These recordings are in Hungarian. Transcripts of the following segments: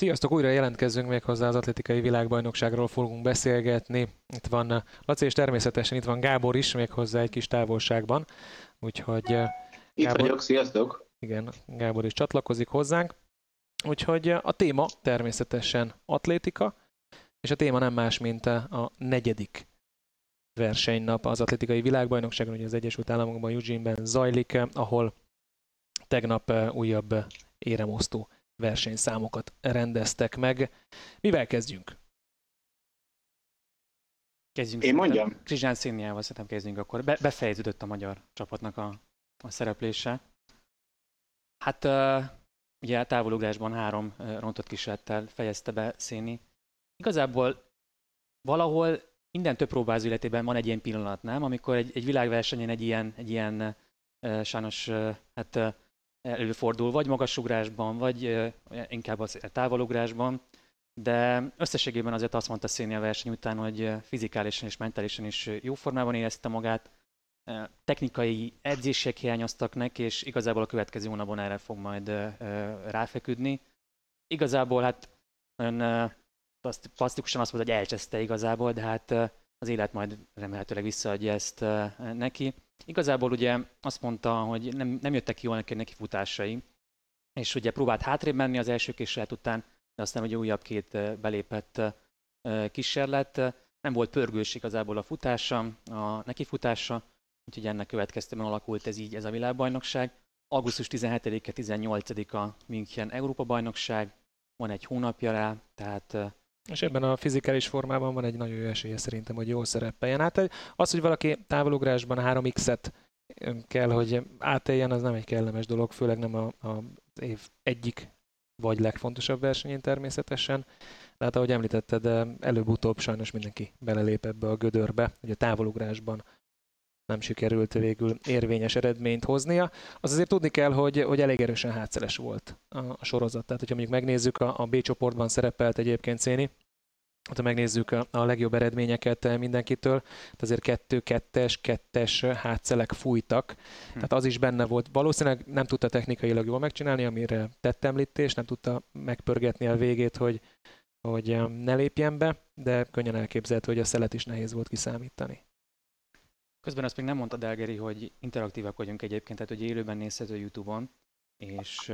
Sziasztok, újra jelentkezzünk még hozzá az atlétikai világbajnokságról fogunk beszélgetni. Itt van Laci, és természetesen itt van Gábor is, még hozzá egy kis távolságban. Úgyhogy... Eh, itt Gábor, vagyok, sziasztok! Igen, Gábor is csatlakozik hozzánk. Úgyhogy eh, a téma természetesen atlétika, és a téma nem más, mint a negyedik versenynap az atlétikai világbajnokságon, ugye az Egyesült Államokban, Eugene-ben zajlik, eh, ahol tegnap újabb éremosztó versenyszámokat rendeztek meg. Mivel kezdjünk? Kezdjünk Én mondjam. Krizsán Széniával szerintem kezdjünk akkor. Be, befejeződött a magyar csapatnak a, a szereplése. Hát uh, ugye a távolugrásban három uh, rontott kísérlettel fejezte be Széni. Igazából valahol minden több próbázó életében van egy ilyen pillanat, nem? Amikor egy, egy világversenyen egy ilyen, egy ilyen uh, sajnos uh, hát, uh, előfordul, vagy magasugrásban, vagy inkább a távolugrásban, de összességében azért azt mondta Széni a verseny után, hogy fizikálisan és mentálisan is jó formában érezte magát, technikai edzések hiányoztak neki, és igazából a következő hónapban erre fog majd ráfeküdni. Igazából hát nagyon plastikusan azt mondta, hogy elcseszte igazából, de hát az élet majd remélhetőleg visszaadja ezt neki. Igazából ugye azt mondta, hogy nem, nem jöttek jól neki, neki futásai, és ugye próbált hátrébb menni az első kísérlet után, de aztán ugye újabb két belépett kísérlet. Nem volt pörgős igazából a futása, a nekifutása, úgyhogy ennek következtében alakult ez így ez a világbajnokság. Augusztus 17-e, 18-a München Európa bajnokság, van egy hónapja rá, tehát és ebben a fizikális formában van egy nagyon jó esélye szerintem, hogy jól szerepeljen. Hát az, hogy valaki távolugrásban 3x-et kell, hogy átéljen, az nem egy kellemes dolog, főleg nem a, a év egyik vagy legfontosabb versenyén természetesen. De hát ahogy említetted, előbb-utóbb sajnos mindenki belelép ebbe a gödörbe, hogy a távolugrásban nem sikerült végül érvényes eredményt hoznia. Az azért tudni kell, hogy, hogy elég erősen hátszeles volt a, a sorozat. Tehát, hogyha mondjuk megnézzük, a, a B csoportban szerepelt egyébként Széni, ha megnézzük a, legjobb eredményeket mindenkitől, tehát azért kettő, kettes, kettes hátszelek fújtak, hm. tehát az is benne volt. Valószínűleg nem tudta technikailag jól megcsinálni, amire tett említés, nem tudta megpörgetni a végét, hogy, hogy ne lépjen be, de könnyen elképzelhető, hogy a szelet is nehéz volt kiszámítani. Közben azt még nem mondta Delgeri, hogy interaktívak vagyunk egyébként, tehát hogy élőben nézhető YouTube-on, és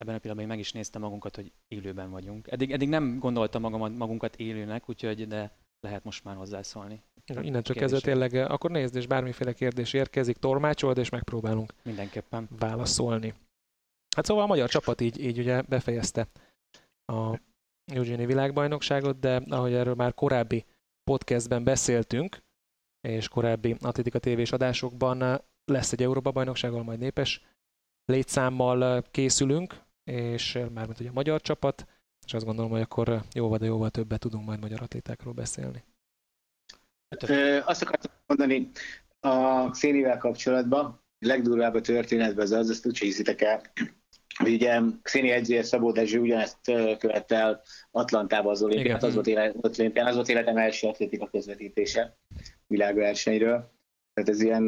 ebben a pillanatban meg is néztem magunkat, hogy élőben vagyunk. Eddig, eddig nem gondoltam magam, magunkat élőnek, úgyhogy de lehet most már hozzászólni. Innentől kezdve tényleg, akkor nézd, és bármiféle kérdés érkezik, tormácsold, és megpróbálunk Mindenképpen. válaszolni. Hát szóval a magyar csapat így, így ugye befejezte a Eugenie világbajnokságot, de ahogy erről már korábbi podcastben beszéltünk, és korábbi Atlétika tévés adásokban eh, lesz egy Európa-bajnokság, ahol majd népes létszámmal eh, készülünk, és mármint ugye a magyar csapat, és azt gondolom, hogy akkor jóval, de jóval többet tudunk majd magyar atlétákról beszélni. Ö, azt akartam mondani a Xénivel kapcsolatban, a legdurvább a történetben az az, azt úgy hiszitek el, hogy ugye Xéni edzője Szabó Dezső ugyanezt követte el Atlantában az olimpiát, az volt, élet, az volt életem első atlétika közvetítése világversenyről. Tehát ez ilyen,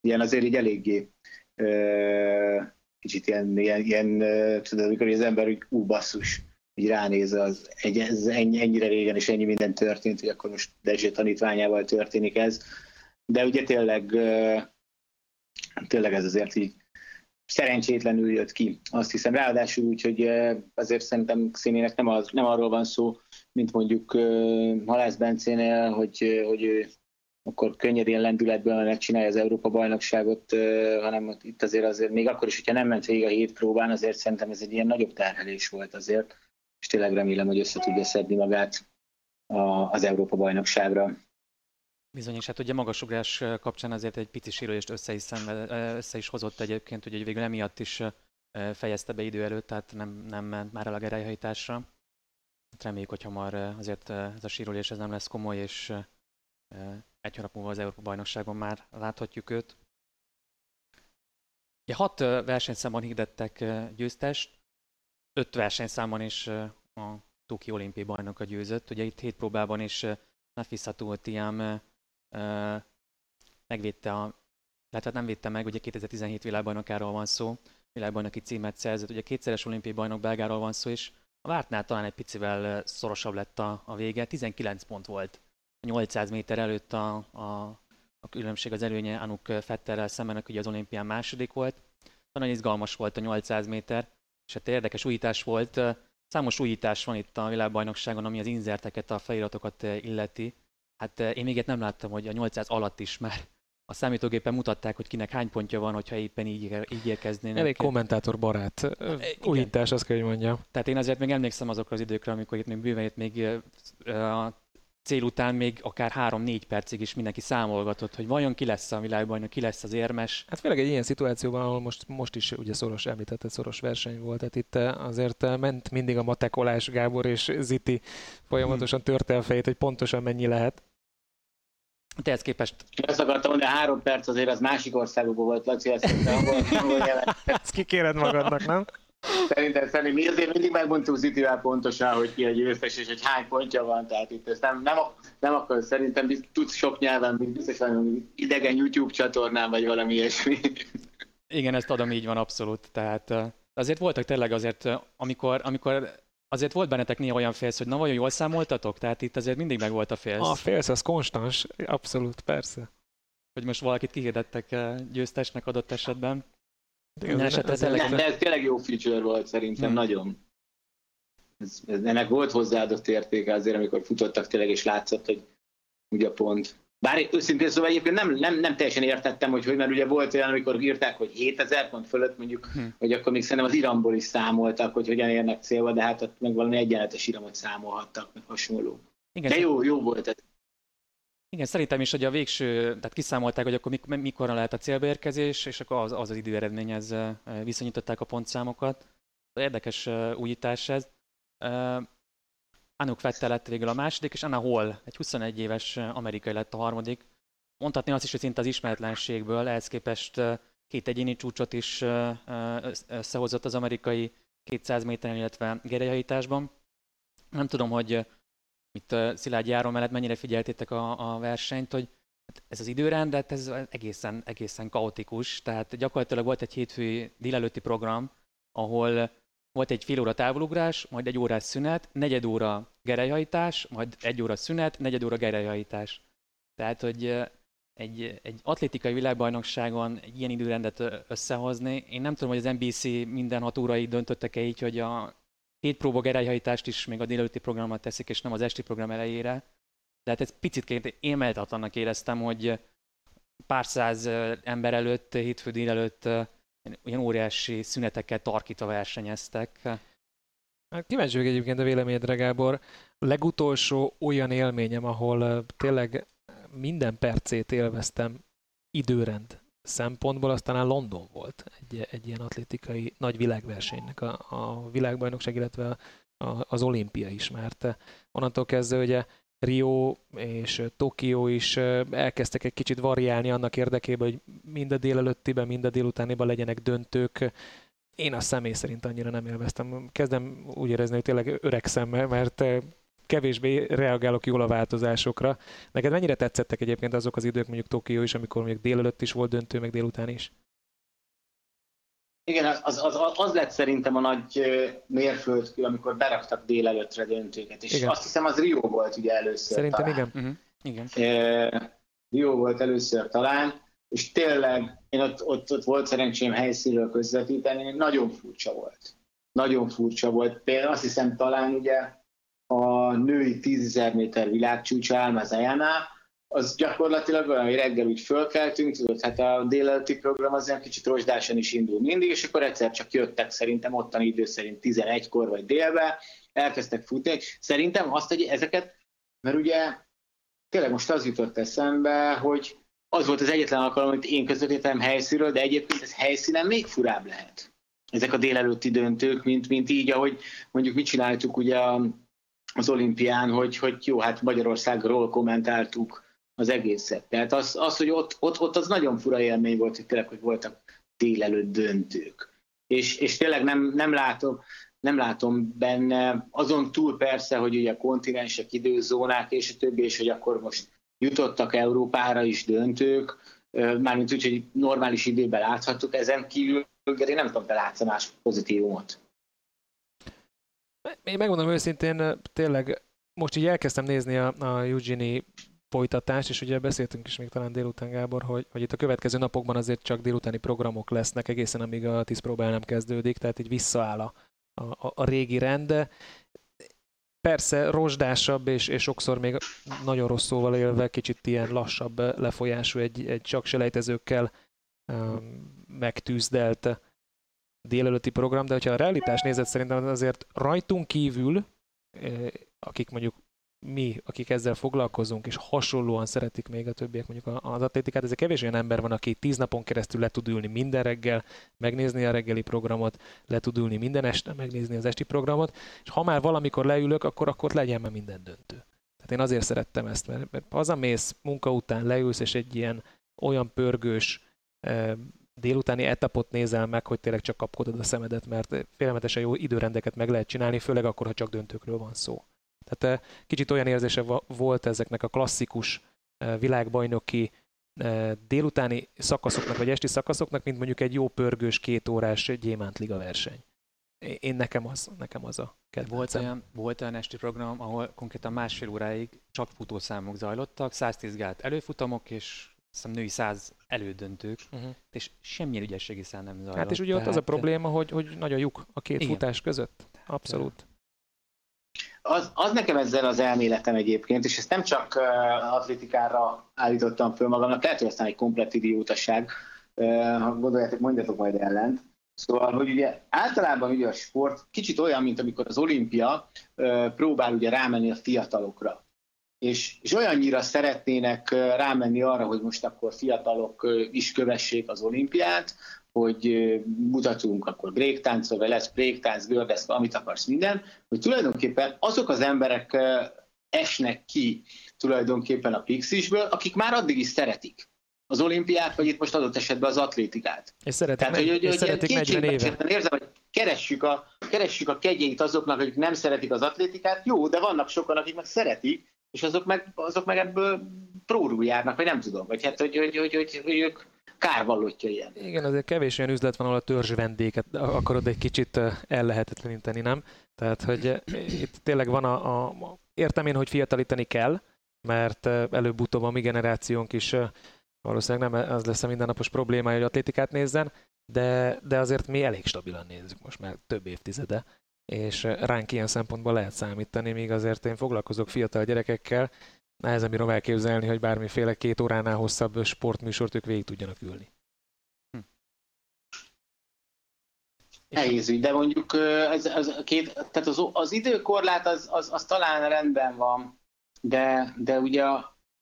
ilyen azért így eléggé kicsit ilyen, ilyen, ilyen tudod, amikor az ember úgy, ú, basszus, így ránéz, az egy, ez ennyi, ennyire régen és ennyi minden történt, hogy akkor most Dezsé tanítványával történik ez. De ugye tényleg, tényleg ez azért így szerencsétlenül jött ki, azt hiszem. Ráadásul úgy, hogy azért szerintem Szénének nem, az, nem arról van szó, mint mondjuk Halász Bencénél, hogy, hogy ő akkor könnyedén lendületben megcsinálja az Európa-bajnokságot, hanem itt azért azért, még akkor is, hogyha nem ment végig a hét próbán, azért szerintem ez egy ilyen nagyobb terhelés volt azért, és tényleg remélem, hogy össze tudja szedni magát az Európa-bajnokságra. Bizony, és hát ugye magasugrás kapcsán azért egy pici sérülést össze is, szenved, össze is hozott egyébként, hogy végül emiatt is fejezte be idő előtt, tehát nem, nem ment már el a gerelyhajtásra. Hát reméljük, hogy hamar azért ez a sérülés ez nem lesz komoly, és egy hónap múlva az Európa-bajnokságon már láthatjuk őt. Ja, hat versenyszámban hirdettek győztest, öt versenyszámban is a Toki olimpiai bajnoka győzött. Ugye itt hét próbában is Nafisa Tiam megvédte a, illetve nem védte meg, ugye 2017 világbajnokáról van szó, világbajnoki címet szerzett, ugye kétszeres olimpiai bajnok belgáról van szó, és a vártnál talán egy picivel szorosabb lett a, a vége. 19 pont volt 800 méter előtt a, a, a különbség az előnye Anuk Fetterrel szemben, aki az olimpián második volt. Nagyon izgalmas volt a 800 méter, és hát érdekes újítás volt. Számos újítás van itt a világbajnokságon, ami az inzerteket, a feliratokat illeti. Hát én még nem láttam, hogy a 800 alatt is már a számítógépen mutatták, hogy kinek hány pontja van, hogyha éppen így, így érkeznének. Elég kommentátor barát újítás, azt kell, hogy mondjam. Tehát én azért még emlékszem azokra az időkre, amikor itt még bőven még a cél után még akár 3-4 percig is mindenki számolgatott, hogy vajon ki lesz a világbajnok, ki lesz az érmes. Hát főleg egy ilyen szituációban, ahol most, most is ugye szoros, említette, szoros verseny volt, tehát itt azért ment mindig a matekolás Gábor és Ziti folyamatosan törte a fejét, hogy pontosan mennyi lehet. Tehez képest... Ezt akartam mondani, három perc azért az másik országokból volt, Laci, ezt Ezt kikéred magadnak, nem? Szerintem, szerintem mi azért mindig megmondtuk Zitivel pontosan, hogy ki a győztes, és hogy hány pontja van, tehát itt ezt nem, nem, nem akar, szerintem tudsz sok nyelven, biztos van idegen YouTube csatornán, vagy valami ilyesmi. Igen, ezt adom, így van abszolút. Tehát azért voltak tényleg azért, amikor, amikor azért volt bennetek néha olyan félsz, hogy na vajon jól számoltatok? Tehát itt azért mindig meg volt a félsz. A félsz, az konstans, abszolút, persze. Hogy most valakit kihirdettek győztesnek adott esetben. De, ez, ez, tényleg, de ez tényleg jó feature volt szerintem, hmm. nagyon. Ez, ez, ennek volt hozzáadott értéke azért, amikor futottak tényleg, és látszott, hogy ugye pont. Bár őszintén szóval egyébként nem, nem, nem teljesen értettem, hogy, hogy mert ugye volt olyan, amikor írták, hogy 7000 pont fölött mondjuk, hmm. hogy akkor még szerintem az iramból is számoltak, hogy hogyan érnek célba, de hát ott meg valami egyenletes iramot számolhattak, meg hasonló. Igen, de jó, jó volt ez. Igen, szerintem is, hogy a végső, tehát kiszámolták, hogy akkor mik, mikor lehet a célbeérkezés, és akkor az az, az időeredményhez viszonyították a pontszámokat. Érdekes újítás ez. Anuk Vettel lett végül a második, és Anna Hall, egy 21 éves amerikai lett a harmadik. Mondhatni azt is, hogy szinte az ismeretlenségből, ehhez képest két egyéni csúcsot is összehozott az amerikai 200 méteren, illetve gerejhajításban. Nem tudom, hogy itt Szilágyi Járon mellett mennyire figyeltétek a, a versenyt, hogy hát ez az időrend, de ez egészen, egészen kaotikus. Tehát gyakorlatilag volt egy hétfői délelőtti program, ahol volt egy fél óra távolugrás, majd egy órás szünet, negyed óra gerelyhajtás, majd egy óra szünet, negyed óra gerelyhajtás. Tehát, hogy egy, egy atlétikai világbajnokságon egy ilyen időrendet összehozni, én nem tudom, hogy az NBC minden hat órai döntöttek-e így, hogy a két próba gerelyhajtást is még a délelőtti programot teszik, és nem az esti program elejére. De hát ez picit én méltatlannak éreztem, hogy pár száz ember előtt, hétfő délelőtt ilyen óriási szüneteket tarkítva versenyeztek. Hát kíváncsi vagyok egyébként a véleményedre, Gábor. Legutolsó olyan élményem, ahol tényleg minden percét élveztem időrend szempontból, aztán London volt egy, egy ilyen atlétikai nagy világversenynek a, a világbajnokság, illetve a, az olimpia is, mert onnantól kezdve ugye Rio és Tokió is elkezdtek egy kicsit variálni annak érdekében, hogy mind a délelőttiben, mind a délutániban legyenek döntők. Én a személy szerint annyira nem élveztem. Kezdem úgy érezni, hogy tényleg öregszem, mert kevésbé reagálok jól a változásokra. Neked mennyire tetszettek egyébként azok az idők, mondjuk Tokió is, amikor még délelőtt is volt döntő, meg délután is? Igen, az, az, az lett szerintem a nagy mérföldkő, amikor beraktak délelőttre döntőket, és igen. azt hiszem az Rio volt ugye először Szerintem talán. igen. Uh-huh. igen. E, Rio volt először talán, és tényleg én ott, ott, ott volt szerencsém helyszínről közvetíteni, nagyon furcsa volt. Nagyon furcsa volt. Például azt hiszem talán ugye a női 10.000 méter világcsúcsa Almazajánál, az gyakorlatilag olyan, hogy reggel úgy fölkeltünk, tudod, hát a délelőtti program az olyan kicsit rozsdásan is indul mindig, és akkor egyszer csak jöttek szerintem ottani idő szerint 11-kor vagy délbe, elkezdtek futni. Szerintem azt, hogy ezeket, mert ugye tényleg most az jutott eszembe, hogy az volt az egyetlen alkalom, amit én közvetítem helyszínről, de egyébként ez helyszínen még furább lehet. Ezek a délelőtti döntők, mint, mint így, ahogy mondjuk mit csináltuk ugye az olimpián, hogy, hogy jó, hát Magyarországról kommentáltuk az egészet. Tehát az, az hogy ott, ott, ott az nagyon fura élmény volt, hogy tényleg, hogy voltak délelőtt döntők. És, és tényleg nem, nem látom, nem látom benne, azon túl persze, hogy ugye kontinensek, időzónák és a többi, és hogy akkor most jutottak Európára is döntők, mármint úgy, hogy normális időben láthattuk, ezen kívül én nem tudom, te látsz más pozitívumot. Én megmondom őszintén, tényleg most így elkezdtem nézni a, a Eugenie folytatást, és ugye beszéltünk is még talán délután, Gábor, hogy, hogy itt a következő napokban azért csak délutáni programok lesznek, egészen amíg a tíz próbál nem kezdődik, tehát így visszaáll a, a, a régi rend. Persze rozsdásabb, és, és sokszor még nagyon rossz szóval élve, kicsit ilyen lassabb lefolyású, egy, egy csak selejtezőkkel um, megtűzdelt délelőtti program, de hogyha a realitás nézet szerintem azért rajtunk kívül, eh, akik mondjuk mi, akik ezzel foglalkozunk, és hasonlóan szeretik még a többiek mondjuk az atlétikát, ez kevés olyan ember van, aki tíz napon keresztül le tud ülni minden reggel, megnézni a reggeli programot, le tud ülni minden este, megnézni az esti programot, és ha már valamikor leülök, akkor, akkor legyen már minden döntő. Tehát én azért szerettem ezt, mert, mert hazamész, munka után leülsz, és egy ilyen olyan pörgős eh, délutáni etapot nézel meg, hogy tényleg csak kapkodod a szemedet, mert félelmetesen jó időrendeket meg lehet csinálni, főleg akkor, ha csak döntőkről van szó. Tehát eh, kicsit olyan érzése volt ezeknek a klasszikus eh, világbajnoki eh, délutáni szakaszoknak, vagy esti szakaszoknak, mint mondjuk egy jó pörgős kétórás gyémántliga verseny. Én nekem az, nekem az a kedvencem. Volt olyan, volt olyan esti program, ahol konkrétan másfél óráig csak futószámok zajlottak, 110 gát előfutamok, és hiszem női száz elődöntők, uh-huh. és semmilyen ügyességi szám nem zajlott. Hát és ugye ott az a probléma, hogy, hogy nagy a lyuk a két igen. futás között. Abszolút. Az, az nekem ezzel az elméletem egyébként, és ezt nem csak uh, atlétikára állítottam föl magamnak, lehet, hogy aztán egy komplett idiótaság, uh, ha gondoljátok, mondjatok majd ellent. Szóval, hogy ugye általában ugye a sport kicsit olyan, mint amikor az olimpia uh, próbál ugye rámenni a fiatalokra és, és olyannyira szeretnének rámenni arra, hogy most akkor fiatalok is kövessék az olimpiát, hogy mutatunk akkor breaktáncot, vagy lesz breaktánc, gördesz, amit akarsz, minden, hogy tulajdonképpen azok az emberek esnek ki tulajdonképpen a Pixisből, akik már addig is szeretik az olimpiát, vagy itt most adott esetben az atlétikát. És szeretik, Tehát, hogy, hogy, és hogy szeretik 40 éve. Érzem, hogy keressük a, keressük a kegyeit azoknak, akik nem szeretik az atlétikát, jó, de vannak sokan, akik meg szeretik, és azok meg, azok meg ebből prórul járnak, vagy nem tudom, vagy hát, hogy, hogy, hogy, hogy, hogy ők kárvallottja ilyen. Igen, azért kevés olyan üzlet van, ahol a törzs vendéget akarod egy kicsit ellehetetleníteni, nem? Tehát, hogy itt tényleg van a, a értem én, hogy fiatalítani kell, mert előbb-utóbb a mi generációnk is valószínűleg nem az lesz a mindennapos problémája, hogy atlétikát nézzen, de, de azért mi elég stabilan nézzük most már több évtizede, és ránk ilyen szempontból lehet számítani, míg azért én foglalkozok fiatal gyerekekkel, nehezen bírom elképzelni, hogy bármiféle két óránál hosszabb sportműsort ők végig tudjanak ülni. Hm. Nehéz ügy, de mondjuk ez, ez két, tehát az, az időkorlát az, az, az talán rendben van, de, de ugye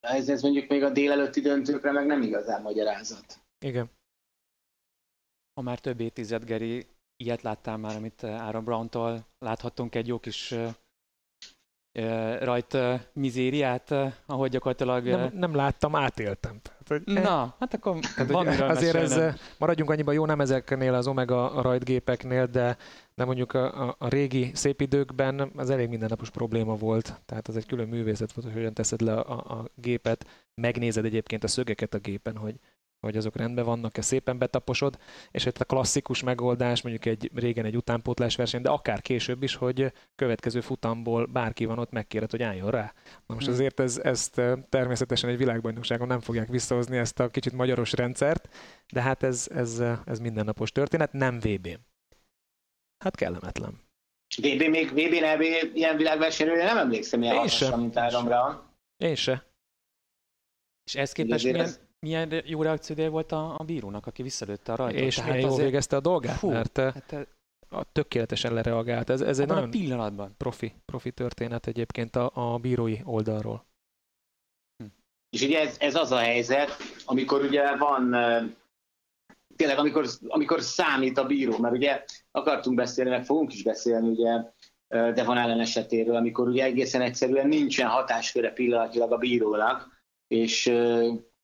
ez, ez mondjuk még a délelőtti döntőkre meg nem igazán magyarázat. Igen. Ha már több évtized, Geri, ilyet láttál már, amit Aaron Brown-tól láthattunk egy jó kis rajt mizériát, ahogy gyakorlatilag... Nem, nem láttam, átéltem. Tehát, hogy, Na, hát akkor tehát, van Azért ez, maradjunk annyiban, jó nem ezeknél az Omega rajtgépeknél, de, de mondjuk a, a, a régi szép időkben ez elég mindennapos probléma volt. Tehát ez egy külön művészet volt, hogy hogyan teszed le a, a gépet, megnézed egyébként a szögeket a gépen, hogy hogy azok rendben vannak-e, szépen betaposod, és itt a klasszikus megoldás, mondjuk egy régen egy utánpótlás verseny, de akár később is, hogy következő futamból bárki van ott, megkéred, hogy álljon rá. Na most hmm. azért ez, ezt természetesen egy világbajnokságon nem fogják visszahozni ezt a kicsit magyaros rendszert, de hát ez, ez, ez mindennapos történet, nem vb -n. Hát kellemetlen. VB még VB NB ilyen világversenyről nem emlékszem ilyen Én mint áramra. Én se. És ez képest milyen, ez milyen jó reakciója volt a, a bírónak, aki visszalőtte a rajtot. És milyen jól azért... végezte a dolgát, Fú, mert eh, hát, a tökéletesen lereagált. Ez, ez egy nagyon pillanatban. Profi, profi történet egyébként a, a bírói oldalról. Hm. És ugye ez, ez az a helyzet, amikor ugye van eh, tényleg amikor, amikor számít a bíró, mert ugye akartunk beszélni, meg fogunk is beszélni ugye eh, de van ellen esetéről, amikor ugye egészen egyszerűen nincsen hatásköre pillanatilag a bírónak, és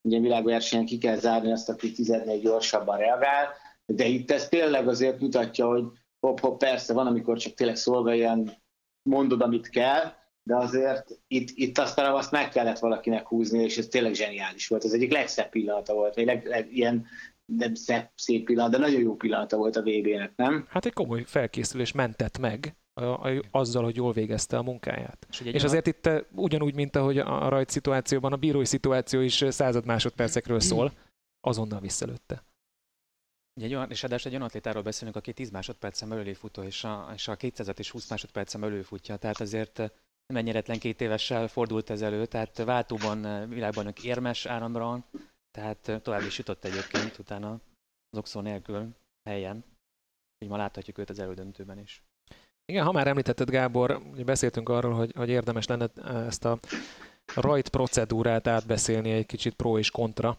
ugye világversenyen ki kell zárni azt, aki 14 gyorsabban reagál, de itt ez tényleg azért mutatja, hogy hopp-hopp, persze van, amikor csak tényleg szolgáljan, mondod, amit kell, de azért itt, itt aztán azt meg kellett valakinek húzni, és ez tényleg zseniális volt. Ez egyik legszebb pillanata volt, vagy leg, leg, ilyen nem szép, szép pillanat, de nagyon jó pillanata volt a VB-nek, nem? Hát egy komoly felkészülés mentett meg, a, a, azzal, hogy jól végezte a munkáját. És, és azért itt eh, ugyanúgy, mint ahogy a rajt szituációban, a bírói szituáció is század másodpercekről szól, azonnal visszalőtte. Egy olyan, és egy olyan atlétáról beszélünk, aki 10 másodpercen belüli futó, és a, és a 200 és 20 másodpercen belül futja. Tehát azért nem eh, ennyire két évessel fordult ez elő, tehát váltóban eh, világbajnok érmes áramra tehát tovább is jutott egyébként utána az oxó nélkül helyen. Így ma láthatjuk őt az elődöntőben is. Igen, ha már említetted Gábor, beszéltünk arról, hogy, hogy érdemes lenne ezt a rajt procedúrát átbeszélni egy kicsit pro és kontra,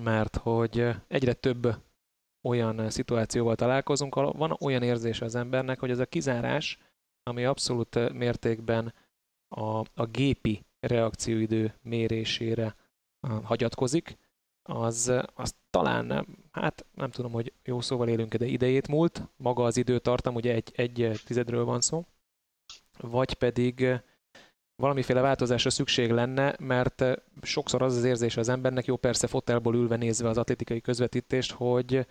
mert hogy egyre több olyan szituációval találkozunk, van olyan érzése az embernek, hogy ez a kizárás, ami abszolút mértékben a, a gépi reakcióidő mérésére hagyatkozik, az, az talán, hát nem tudom, hogy jó szóval élünk de idejét múlt, maga az időtartam, ugye egy, egy tizedről van szó, vagy pedig valamiféle változásra szükség lenne, mert sokszor az az érzés az embernek, jó persze fotelból ülve nézve az atlétikai közvetítést, hogy,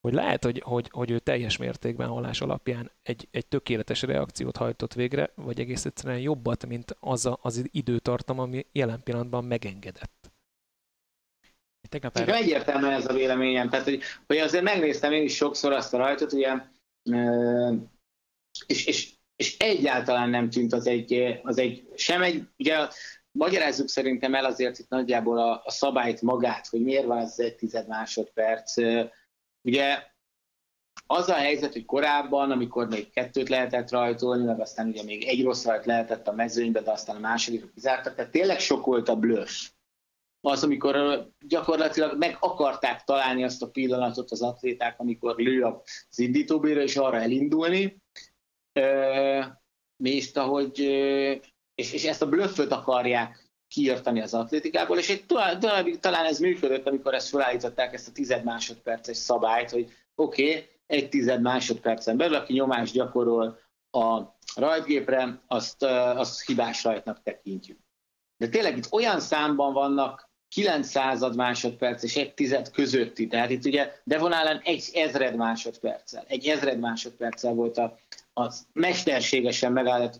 hogy lehet, hogy, hogy, hogy ő teljes mértékben hallás alapján egy, egy tökéletes reakciót hajtott végre, vagy egész egyszerűen jobbat, mint az a, az időtartam, ami jelen pillanatban megengedett. Tegnap erre... Egyértelműen ez a véleményem. Tehát, hogy, hogy azért megnéztem én is sokszor azt a rajtot, ugye, és, és, és egyáltalán nem tűnt az egy, az egy sem egy, ugye magyarázzuk szerintem el azért itt nagyjából a, a szabályt magát, hogy miért van az egy tized másodperc. Ugye az a helyzet, hogy korábban, amikor még kettőt lehetett rajtolni, meg aztán ugye még egy rossz rajt lehetett a mezőnybe, de aztán a másodikra kizártak, tehát tényleg sok volt a blöff az, amikor gyakorlatilag meg akarták találni azt a pillanatot az atléták, amikor lő az indítóbéra, és arra elindulni. Nézd, hogy és, és ezt a blöfföt akarják kiirtani az atlétikából, és egy talán, talán ez működött, amikor ezt felállították ezt a tized másodperces szabályt, hogy oké, okay, egy tized másodpercen belül, aki nyomást gyakorol a rajtgépre, azt, azt hibás rajtnak tekintjük. De tényleg itt olyan számban vannak 900 másodperc és egy tized közötti. Tehát itt ugye Devon Allen egy ezred másodperccel, egy ezred másodperccel volt a, az mesterségesen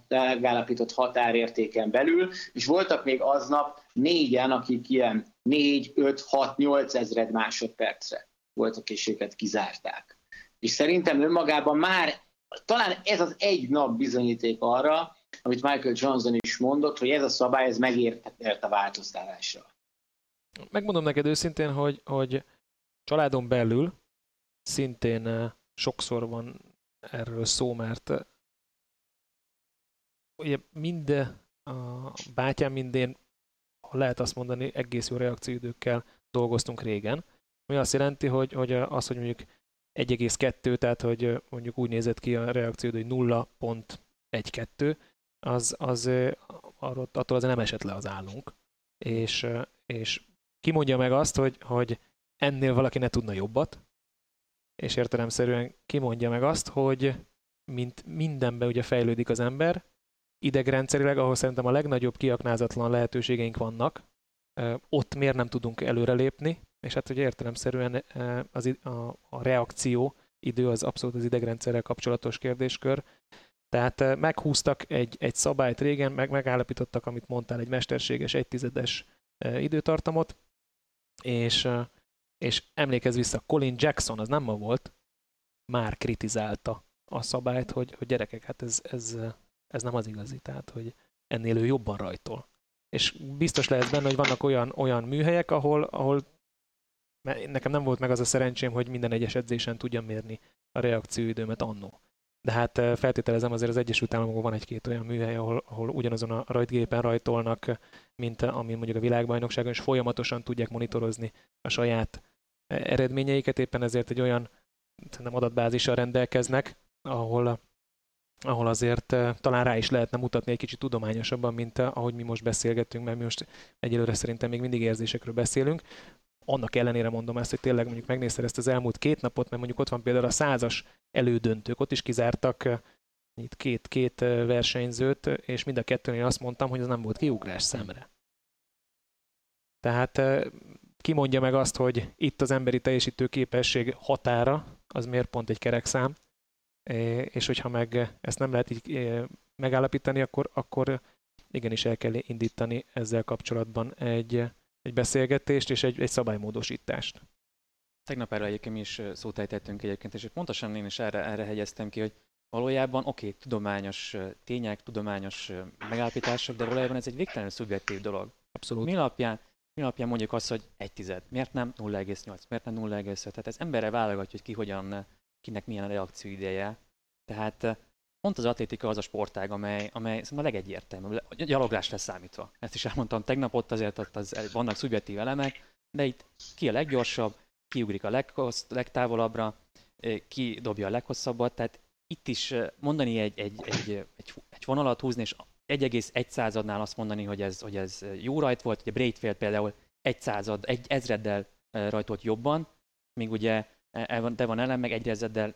megállapított határértéken belül, és voltak még aznap négyen, akik ilyen 4, 5, 6, 8 ezred másodpercre voltak, és őket kizárták. És szerintem önmagában már talán ez az egy nap bizonyíték arra, amit Michael Johnson is mondott, hogy ez a szabály ez megértett a változtatásra. Megmondom neked őszintén, hogy, hogy családon belül szintén eh, sokszor van erről szó, mert eh, ugye mind a bátyám, mindén, ha lehet azt mondani, egész jó reakcióidőkkel dolgoztunk régen, ami azt jelenti, hogy, hogy az, hogy mondjuk 1,2, tehát hogy eh, mondjuk úgy nézett ki a reakcióidő, hogy 0.12, az, az arról, attól azért nem esett le az állunk. És, és ki mondja meg azt, hogy, hogy ennél valaki ne tudna jobbat, és értelemszerűen kimondja meg azt, hogy mint mindenben ugye fejlődik az ember, idegrendszerileg, ahol szerintem a legnagyobb kiaknázatlan lehetőségeink vannak, ott miért nem tudunk előrelépni, és hát ugye értelemszerűen az, a, a reakció idő az abszolút az idegrendszerrel kapcsolatos kérdéskör. Tehát meghúztak egy, egy szabályt régen, meg megállapítottak, amit mondtál, egy mesterséges egytizedes időtartamot, és, és emlékezz vissza, Colin Jackson, az nem ma volt, már kritizálta a szabályt, hogy, hogy gyerekek, hát ez, ez, ez nem az igazi, tehát hogy ennél ő jobban rajtol. És biztos lehet benne, hogy vannak olyan, olyan műhelyek, ahol, ahol nekem nem volt meg az a szerencsém, hogy minden egyes edzésen tudjam mérni a reakcióidőmet annó. De hát feltételezem azért az Egyesült Államokban van egy-két olyan műhely, ahol, ahol ugyanazon a rajtgépen rajtolnak, mint ami mondjuk a világbajnokságon, és folyamatosan tudják monitorozni a saját eredményeiket, éppen ezért egy olyan nem adatbázissal rendelkeznek, ahol, ahol azért talán rá is lehetne mutatni egy kicsit tudományosabban, mint ahogy mi most beszélgetünk, mert mi most egyelőre szerintem még mindig érzésekről beszélünk. Annak ellenére mondom ezt, hogy tényleg mondjuk megnézted ezt az elmúlt két napot, mert mondjuk ott van például a százas elődöntők, ott is kizártak itt két, két versenyzőt, és mind a kettőnél azt mondtam, hogy az nem volt kiugrás szemre. Tehát ki mondja meg azt, hogy itt az emberi teljesítő képesség határa, az miért pont egy kerek szám, és hogyha meg ezt nem lehet így megállapítani, akkor, akkor igenis el kell indítani ezzel kapcsolatban egy, egy beszélgetést és egy, egy szabálymódosítást. Tegnap erre egyébként mi is szót ejtettünk egyébként, és pontosan én is erre, erre hegyeztem ki, hogy valójában oké, okay, tudományos tények, tudományos megállapítások, de valójában ez egy végtelenül szubjektív dolog. Abszolút. Mi alapján, mi alapján mondjuk azt, hogy egy tized? Miért nem 0,8? Miért nem 0,5? Tehát ez emberre válogatja, hogy ki hogyan, kinek milyen a reakció ideje. Tehát pont az atlétika az a sportág, amely, amely a legegyértelműbb, a gyaloglás leszámítva. Ezt is elmondtam tegnap, ott azért ott az, vannak szubjektív elemek, de itt ki a leggyorsabb, ki ugrik a leghossz, legtávolabbra, ki dobja a leghosszabbat, tehát itt is mondani egy, egy, egy, egy, egy vonalat húzni, és 1,1 századnál azt mondani, hogy ez, hogy ez jó rajt volt, ugye Braithwaite például egy század, egy ezreddel rajtolt jobban, míg ugye de van ellen meg egy ezreddel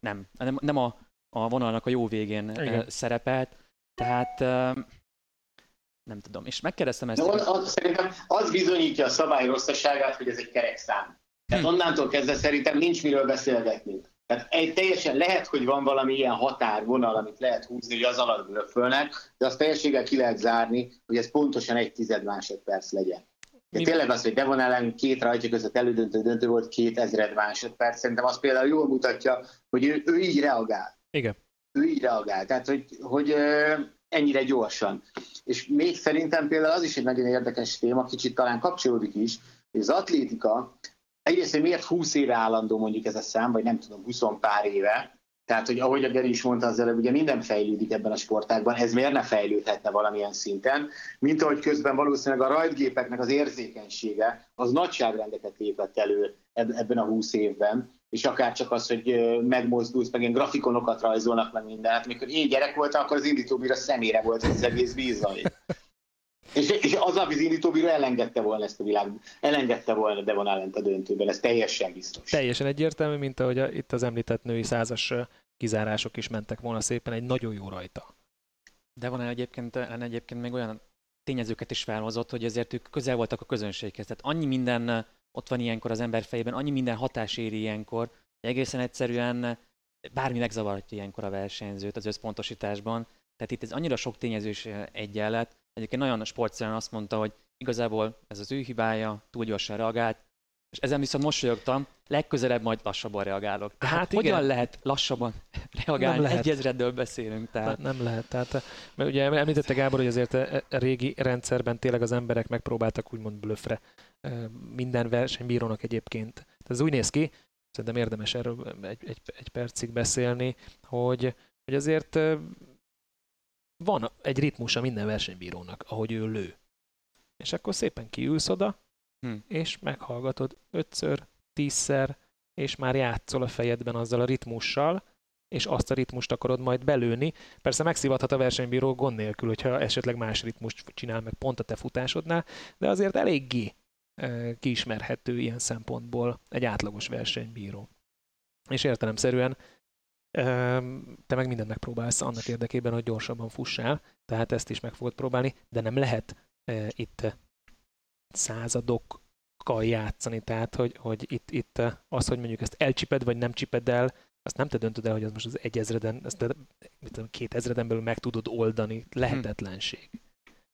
nem, nem, nem a, a vonalnak a jó végén Igen. szerepelt, tehát nem tudom. És megkérdeztem ezt. De az, az, szerintem az bizonyítja a szabály rosszaságát, hogy ez egy kerek szám. Tehát hm. onnantól kezdve szerintem nincs miről beszélgetni. Tehát egy, teljesen lehet, hogy van valami ilyen határvonal, amit lehet húzni, hogy az alatt blöffölnek, de azt teljességgel ki lehet zárni, hogy ez pontosan egy tized másodperc legyen. De tényleg az, hogy Devon ellen két rajtja között elődöntő döntő volt két ezred másodperc, szerintem az például jól mutatja, hogy ő, ő így reagál. Igen. Ő így reagál, tehát hogy, hogy ennyire gyorsan. És még szerintem például az is egy nagyon érdekes téma, kicsit talán kapcsolódik is, hogy az atlétika egyrészt, hogy miért 20 éve állandó mondjuk ez a szám, vagy nem tudom, 20 pár éve, tehát, hogy ahogy a Geri is mondta az előbb, ugye minden fejlődik ebben a sportágban, ez miért ne fejlődhetne valamilyen szinten, mint ahogy közben valószínűleg a rajtgépeknek az érzékenysége az nagyságrendeket lépett elő ebben a 20 évben, és akár csak az, hogy megmozdulsz, meg ilyen grafikonokat rajzolnak, meg minden. Hát mikor én gyerek voltam, akkor az indítóbír a szemére volt az egész vízai. És, és az a indítóbíró elengedte volna ezt a világ, elengedte volna Devon Allen a döntőben, ez teljesen biztos. Teljesen egyértelmű, mint ahogy a, itt az említett női százas kizárások is mentek volna szépen, egy nagyon jó rajta. Devon Allen egyébként, egyébként még olyan tényezőket is felhozott, hogy ezért ők közel voltak a közönséghez. Tehát annyi minden ott van ilyenkor az ember fejében, annyi minden hatás éri ilyenkor, hogy egészen egyszerűen bármi megzavarhatja ilyenkor a versenyzőt az összpontosításban. Tehát itt ez annyira sok tényezős egyenlet, Egyébként nagyon sportszerűen azt mondta, hogy igazából ez az ő hibája, túl gyorsan reagált, és ezen viszont mosolyogtam, legközelebb majd lassabban reagálok. Tehát hát hogyan igen. lehet lassabban reagálni? lehet. Egy ezreddől beszélünk. Tehát. Nem, nem lehet. Tehát, mert ugye említette Gábor, hogy azért a régi rendszerben tényleg az emberek megpróbáltak úgymond blöfre minden versenybírónak egyébként. Tehát ez úgy néz ki, szerintem érdemes erről egy, egy, egy percig beszélni, hogy, hogy azért van egy ritmusa minden versenybírónak, ahogy ő lő. És akkor szépen kiülsz oda, hm. és meghallgatod ötször, tízszer, és már játszol a fejedben azzal a ritmussal, és azt a ritmust akarod majd belőni. Persze megszivathat a versenybíró gond nélkül, hogyha esetleg más ritmust csinál meg pont a te futásodnál, de azért eléggé kiismerhető ilyen szempontból egy átlagos versenybíró. És értelemszerűen te meg mindent megpróbálsz annak érdekében, hogy gyorsabban fussál, tehát ezt is meg fogod próbálni, de nem lehet itt századokkal játszani, tehát hogy, hogy itt, itt az, hogy mondjuk ezt elcsiped, vagy nem csiped el, azt nem te döntöd el, hogy az most az egy ezreden, ezt te, két ezreden belül meg tudod oldani, lehetetlenség.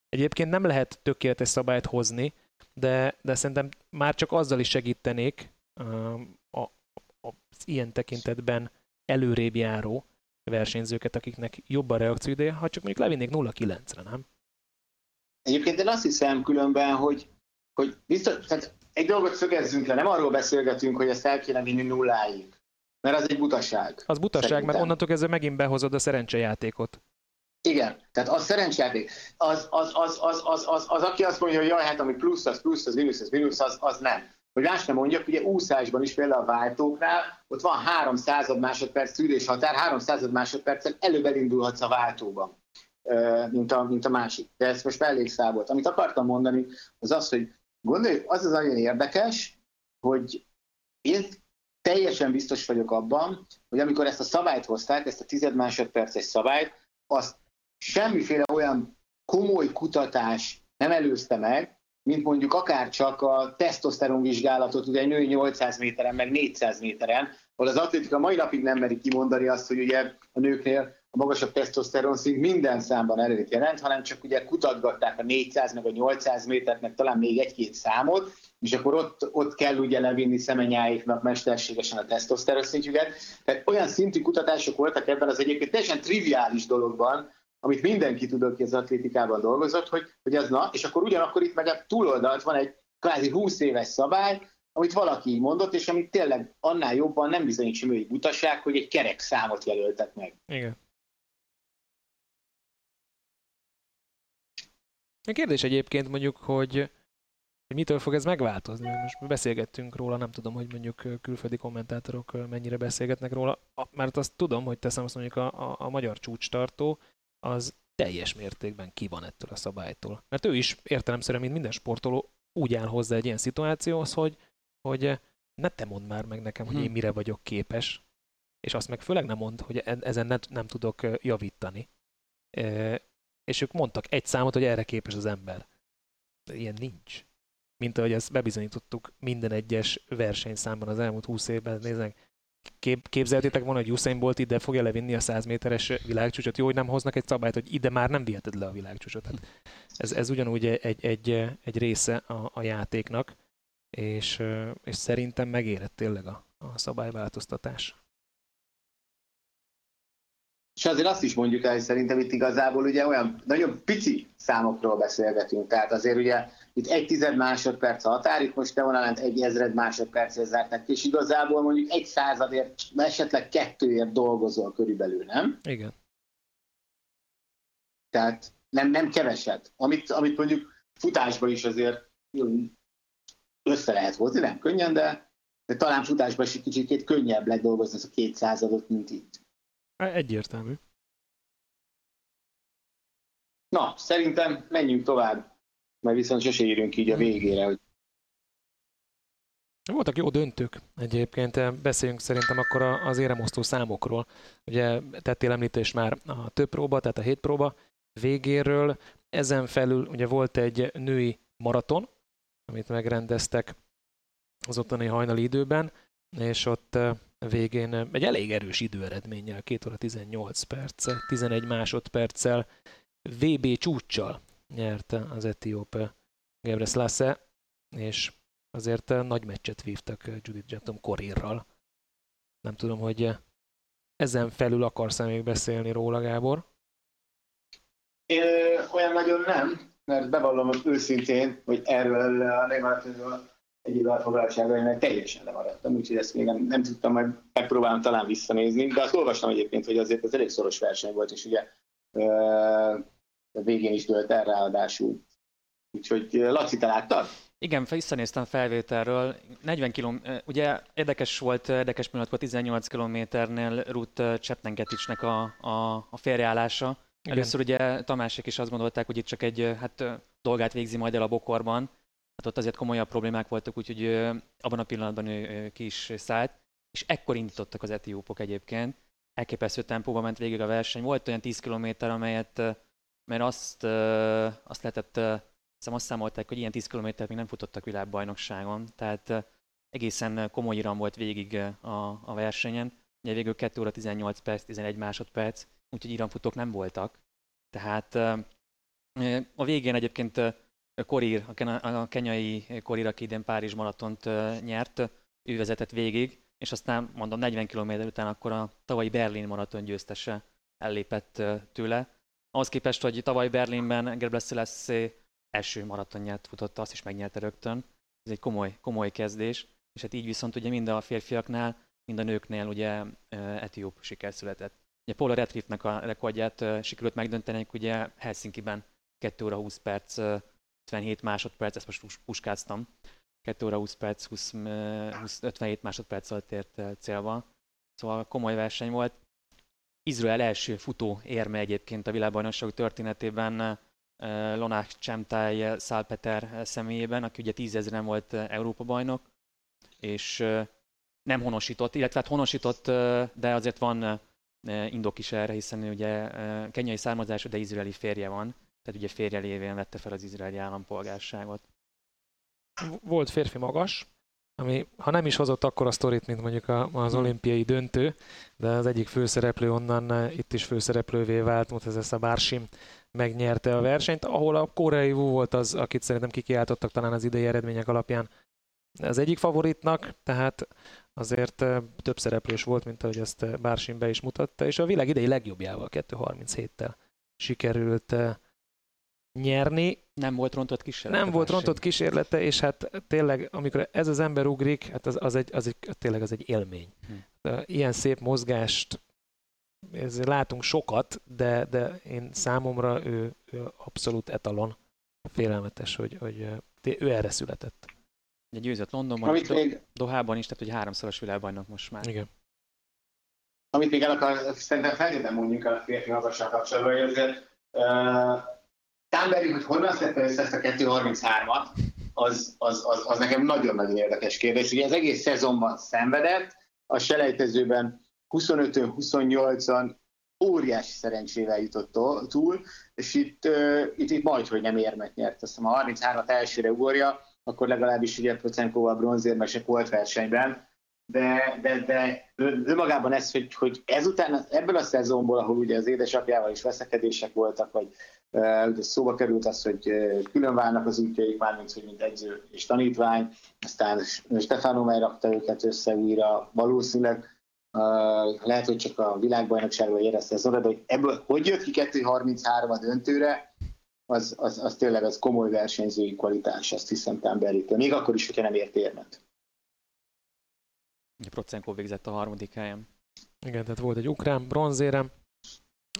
Egyébként nem lehet tökéletes szabályt hozni, de, de szerintem már csak azzal is segítenék a, a, az ilyen tekintetben előrébb járó versenyzőket, akiknek jobb a reakcióideje, ha csak mondjuk levinnék 0-9-re, nem? Egyébként én azt hiszem különben, hogy, hogy biztos, tehát egy dolgot szögezzünk le, nem arról beszélgetünk, hogy ezt el kéne vinni nulláig, mert az egy butaság. Az butaság, szerintem. mert onnantól kezdve megint behozod a szerencsejátékot. Igen, tehát az szerencsejáték. Az, az, az, az, az, az, az, aki azt mondja, hogy jaj, hát ami plusz, az plusz, az mínusz, az mínusz, az, az nem. Hogy más nem mondjak, ugye úszásban is például a váltóknál, ott van 300 másodperc szűrés határ, 300 másodperccel előbb elindulhatsz a váltóban, mint a, mint a másik. De ezt most elég szábolt. Amit akartam mondani, az az, hogy gondoljuk, az az nagyon érdekes, hogy én teljesen biztos vagyok abban, hogy amikor ezt a szabályt hozták, ezt a tized másodperces szabályt, azt semmiféle olyan komoly kutatás nem előzte meg, mint mondjuk akár csak a tesztoszteron vizsgálatot, ugye egy női 800 méteren, meg 400 méteren, ahol az atlétika mai napig nem merik kimondani azt, hogy ugye a nőknél a magasabb tesztoszteron szint minden számban előtt jelent, hanem csak ugye kutatgatták a 400 meg a 800 métert, meg talán még egy-két számot, és akkor ott, ott kell ugye levinni szemenyáiknak mesterségesen a tesztoszteron szintjüket. Tehát olyan szintű kutatások voltak ebben az egyébként teljesen triviális dologban, amit mindenki tud, aki az atlétikában dolgozott, hogy, hogy az na, és akkor ugyanakkor itt meg a túloldalt van egy kvázi 20 éves szabály, amit valaki mondott, és amit tényleg annál jobban nem bizonyít semmi butaság, hogy egy kerek számot jelöltek meg. Igen. A kérdés egyébként mondjuk, hogy, hogy mitől fog ez megváltozni. Most beszélgettünk róla, nem tudom, hogy mondjuk külföldi kommentátorok mennyire beszélgetnek róla, mert azt tudom, hogy teszem azt mondjuk a, a, a magyar csúcstartó, az teljes mértékben ki van ettől a szabálytól. Mert ő is értelemszerűen, mint minden sportoló, úgy áll hozzá egy ilyen szituációhoz, hogy, hogy ne te mondd már meg nekem, hogy én hm. mire vagyok képes, és azt meg főleg nem mond, hogy ezen ne, nem tudok javítani. E, és ők mondtak egy számot, hogy erre képes az ember. De ilyen nincs. Mint ahogy ezt bebizonyítottuk minden egyes versenyszámban az elmúlt 20 évben. Néznek, kép, képzeltétek volna, hogy Usain Bolt ide fogja levinni a 100 méteres világcsúcsot. Jó, hogy nem hoznak egy szabályt, hogy ide már nem viheted le a világcsúcsot. Hát ez, ez ugyanúgy egy, egy, egy része a, a játéknak, és, és szerintem megérett tényleg a, a szabályváltoztatás. És azért azt is mondjuk el, hogy szerintem itt igazából ugye olyan nagyon pici számokról beszélgetünk. Tehát azért ugye itt egy tized másodperc a határ, itt most te vonalán egy ezred másodpercet zártak, és igazából mondjuk egy századért, esetleg kettőért dolgozol körülbelül, nem? Igen. Tehát nem, nem keveset. Amit, amit mondjuk futásban is azért össze lehet hozni, nem könnyen, de, de talán futásban is egy kicsit könnyebb lett dolgozni ez a két századot, mint itt. Egyértelmű. Na, szerintem menjünk tovább, mert viszont sose érünk így a végére, hogy voltak jó döntők egyébként, beszéljünk szerintem akkor az éremosztó számokról. Ugye tettél említés már a több próba, tehát a hét próba végéről. Ezen felül ugye volt egy női maraton, amit megrendeztek az ottani hajnali időben, és ott végén egy elég erős időeredménnyel, 2 óra 18 perc, 11 másodperccel, VB csúccsal nyerte az etióp Gebre Slasse, és azért nagy meccset vívtak Judith Jetton Korirral. Nem tudom, hogy ezen felül akarsz -e még beszélni róla, Gábor? Én olyan nagyon nem, mert bevallom őszintén, hogy erről a némaratról egyéb elfoglaltságai, mert teljesen lemaradtam, úgyhogy ezt még nem, nem tudtam, majd megpróbálom talán visszanézni, de azt olvastam egyébként, hogy azért ez elég szoros verseny volt, és ugye a végén is dölt el ráadásul. Úgyhogy Laci, te láttad? Igen, visszanéztem felvételről. 40 km, ugye érdekes volt, érdekes pillanat volt 18 kilométernél Ruth Csepnengeticsnek a, a, a félreállása. Igen. Először ugye Tamásék is azt gondolták, hogy itt csak egy hát, dolgát végzi majd el a bokorban, hát ott azért komolyabb problémák voltak, úgyhogy abban a pillanatban ő ki is szállt, és ekkor indítottak az etiópok egyébként. Elképesztő tempóban ment végig a verseny. Volt olyan 10 km, amelyet, mert azt, azt lehetett, hiszem azt számolták, hogy ilyen 10 km még nem futottak világbajnokságon, tehát egészen komoly iram volt végig a, a versenyen. Ugye végül 2 óra 18 perc, 11 másodperc, úgyhogy iramfutók nem voltak. Tehát a végén egyébként Korir, a kenyai Korir, aki idén Párizs maratont nyert, ő vezetett végig, és aztán mondom 40 km után akkor a tavalyi Berlin maraton győztese ellépett tőle. Ahhoz képest, hogy tavaly Berlinben lesz első maratonját futotta, azt is megnyerte rögtön. Ez egy komoly, komoly kezdés, és hát így viszont ugye mind a férfiaknál, mind a nőknél ugye etióp siker született. Ugye Paula Redcliffe-nek a rekordját sikerült megdönteni, ugye Helsinki-ben 2 óra 20 perc 57 másodperc, ezt most puskáztam. 2 óra 20 perc, 20, 20, 57 másodperc alatt ért célba. Szóval komoly verseny volt. Izrael első futó érme egyébként a világbajnokság történetében Lonák Csemtáj Szálpeter személyében, aki ugye tízezeren volt Európa bajnok, és nem honosított, illetve hát honosított, de azért van indok is erre, hiszen ugye kenyai származású, de izraeli férje van. Tehát ugye férje lévén vette fel az izraeli állampolgárságot. Volt férfi magas, ami ha nem is hozott akkor a sztorit, mint mondjuk az hmm. olimpiai döntő, de az egyik főszereplő onnan itt is főszereplővé vált, ez a Bársim megnyerte a versenyt, ahol a koreai Wu volt az, akit szerintem kikiáltottak talán az idei eredmények alapján az egyik favoritnak, tehát azért több szereplős volt, mint ahogy ezt Bársim be is mutatta, és a világ idei legjobbjával 2.37-tel sikerült nyerni. Nem volt rontott kísérlete. Nem volt rontott kísérlete, és hát tényleg, amikor ez az ember ugrik, hát az, az, egy, az egy, tényleg az egy élmény. Hm. Ilyen szép mozgást ezért látunk sokat, de, de én számomra ő, ő abszolút etalon. Félelmetes, hogy, hogy ő erre született. Egy győzött Londonban, Amit még... Dohában is, tehát hogy háromszoros világbajnok most már. Igen. Amit még el akar, szerintem feltétlenül mondjuk a férfi magassal kapcsolatban, hogy azért uh, Támberi, hogy honnan szedte össze ezt a 2.33-at, az, az, az, az nekem nagyon-nagyon érdekes kérdés. Ugye az egész szezonban szenvedett, a selejtezőben 25-ön, 28-an óriási szerencsével jutott túl, és itt, uh, itt, itt majd, hogy nem érmet nyert. Azt hiszem, a 33-at elsőre ugorja, akkor legalábbis ugye Procenkóval bronzérmesek volt versenyben, de, de, de önmagában ez, hogy, hogy ezután ebből a szezonból, ahol ugye az édesapjával is veszekedések voltak, vagy ugye szóba került az, hogy külön válnak az útjaik, mármint, hogy mint egyző és tanítvány, aztán Stefano May rakta őket össze újra, valószínűleg lehet, hogy csak a világbajnokságban érezte az de hogy ebből hogy jött ki 2.33 a döntőre, az, az, az tényleg az komoly versenyzői kvalitás, azt hiszem Tamberítől. Még akkor is, hogyha nem ért érmet. Procenko végzett a harmadik helyen. Igen, tehát volt egy ukrán bronzérem,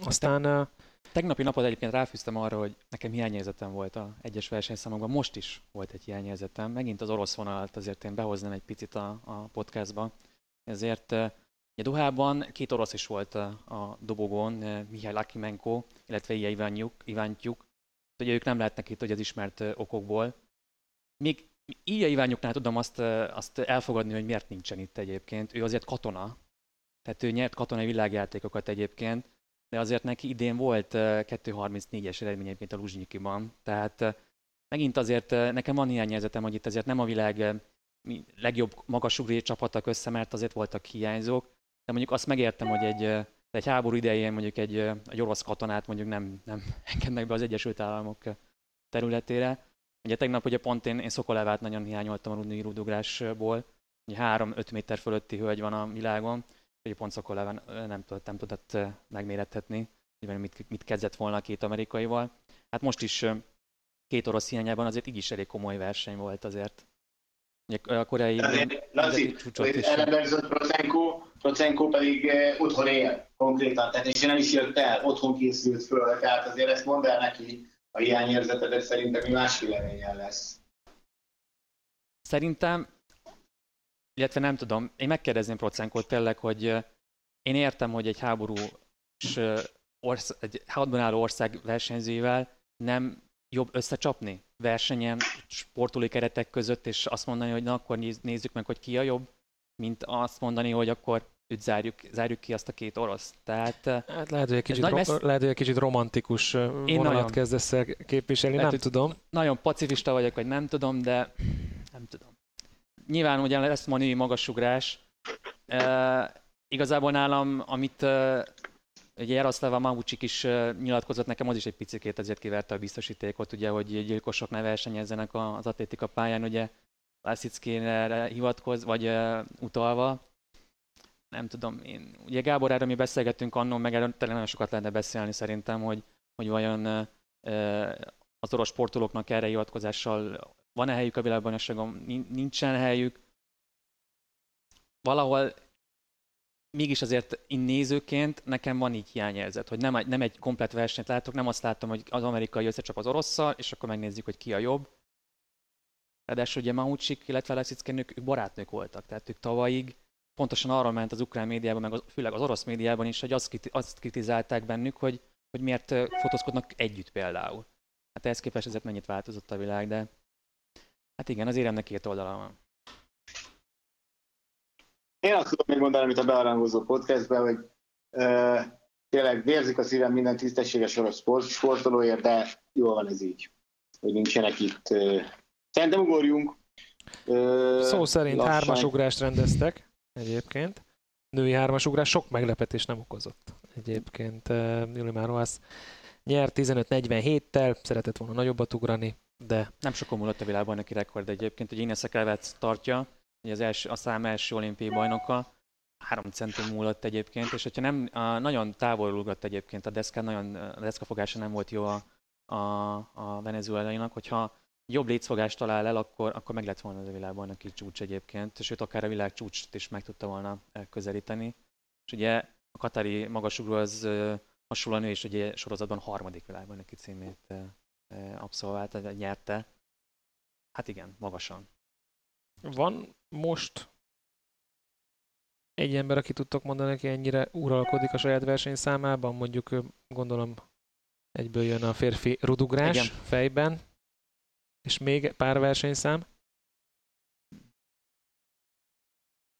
aztán... Tegnapi napot egyébként ráfűztem arra, hogy nekem hiányérzetem volt a egyes versenyszámokban, most is volt egy hiányérzetem. Megint az orosz vonalat azért én behoznám egy picit a, a podcastba. Ezért uh, Dohában két orosz is volt a, a dobogón, uh, Mihály Lakimenko, illetve Ija Ivántyuk. Ivántyuk. Ugye ők nem lehetnek itt, hogy az ismert okokból. Még Ilya Iványuknál tudom azt, azt elfogadni, hogy miért nincsen itt egyébként. Ő azért katona, tehát ő nyert katonai világjátékokat egyébként, de azért neki idén volt 2.34-es eredmény egyébként a Luzsnyikiban. Tehát megint azért nekem van hiányérzetem, hogy itt azért nem a világ legjobb magasugré csapatok össze, mert azért voltak hiányzók, de mondjuk azt megértem, hogy egy, egy háború idején mondjuk egy, egy orosz katonát mondjuk nem, nem engednek be az Egyesült Államok területére. Ugye tegnap ugye pont én, én Szokolevát nagyon hiányoltam a rudni rúdugrásból. Ugye 3-5 méter fölötti hölgy van a világon, hogy pont Szokoleván nem tudott, nem tudott megmérethetni, mivel mit, mit kezdett volna a két amerikaival. Hát most is két orosz hiányában azért így is elég komoly verseny volt azért. Ugye a koreai... Laci, ellenőrzött Procenko, Procenko pedig otthon él konkrétan, tehát és nem is jött el, otthon készült föl, tehát azért ezt mondd el neki, a hiányérzetedet szerintem mi más véleményen lesz. Szerintem, illetve nem tudom, én megkérdezném Procenkót tényleg, hogy én értem, hogy egy háborús orsz, egy háborúban álló ország versenyzőivel nem jobb összecsapni versenyen, sportolói keretek között, és azt mondani, hogy na akkor nézzük meg, hogy ki a jobb, mint azt mondani, hogy akkor őt zárjuk, zárjuk ki azt a két orosz. Tehát, hát lehet, hogy egy kicsit, ro- messz... lehet, hogy egy kicsit romantikus Én vonalat nagyon... kezdesz el képviselni, lehet, nem tudom. Nagyon pacifista vagyok, vagy nem tudom, de nem tudom. Nyilván ugye lesz ma női magasugrás. E, igazából nálam, amit e, ugye Jaroszlava Mavucsik is e, nyilatkozott, nekem az is egy picikét ezért kiverte a biztosítékot, ugye, hogy gyilkosok ne versenyezzenek az atlétika pályán, ugye Lászickére hivatkoz, vagy e, utalva nem tudom, én, ugye Gábor erről mi beszélgettünk annól, meg erről nagyon sokat lehetne beszélni szerintem, hogy, hogy vajon az orosz sportolóknak erre hivatkozással van-e helyük a világbajnokságon, nincsen helyük. Valahol mégis azért én nézőként nekem van így hiányérzet, hogy nem, nem egy komplet versenyt látok, nem azt látom, hogy az amerikai összecsap az orosszal, és akkor megnézzük, hogy ki a jobb. Ráadásul ugye Mahucsik, illetve Leszickenők, ők barátnők voltak, tehát ők tavalyig pontosan arra ment az ukrán médiában, meg az, főleg az orosz médiában is, hogy azt, azt kritizálták bennük, hogy, hogy miért fotózkodnak együtt például. Hát ehhez képest ezért mennyit változott a világ, de hát igen, az éremnek két oldala van. Én azt tudom még mondani, amit a bearangozó podcastben, hogy uh, tényleg vérzik a szívem minden tisztességes orosz sport, sportolóért, de jól van ez így, hogy nincsenek itt. Uh, szerintem ugorjunk Ö, Szó szerint lassan. hármasugrást rendeztek egyébként. Női hármasugrás sok meglepetés nem okozott egyébként. Julimár Rohasz nyert 15-47-tel, szeretett volna nagyobbat ugrani, de... Nem sokan múlott a világban neki rekord egyébként, hogy Ines Ekelvec tartja, az első, a szám első olimpiai bajnoka, három centum múlott egyébként, és hogyha nem, a, nagyon távol ugrott egyébként a deszka, nagyon, a deszkafogása nem volt jó a, a, a venezuelainak, hogyha jobb létszfogást talál el, akkor, akkor meg lett volna az a világbajnoki csúcs egyébként, sőt akár a világ csúcsot is meg tudta volna közelíteni. És ugye a katari magasugró az hasonlóan ő is ugye sorozatban harmadik világbajnoki címét abszolvált, nyerte. Hát igen, magasan. Van most egy ember, aki tudtok mondani, aki ennyire uralkodik a saját versenyszámában, mondjuk gondolom egyből jön a férfi rudugrás Igen. fejben, és még pár versenyszám.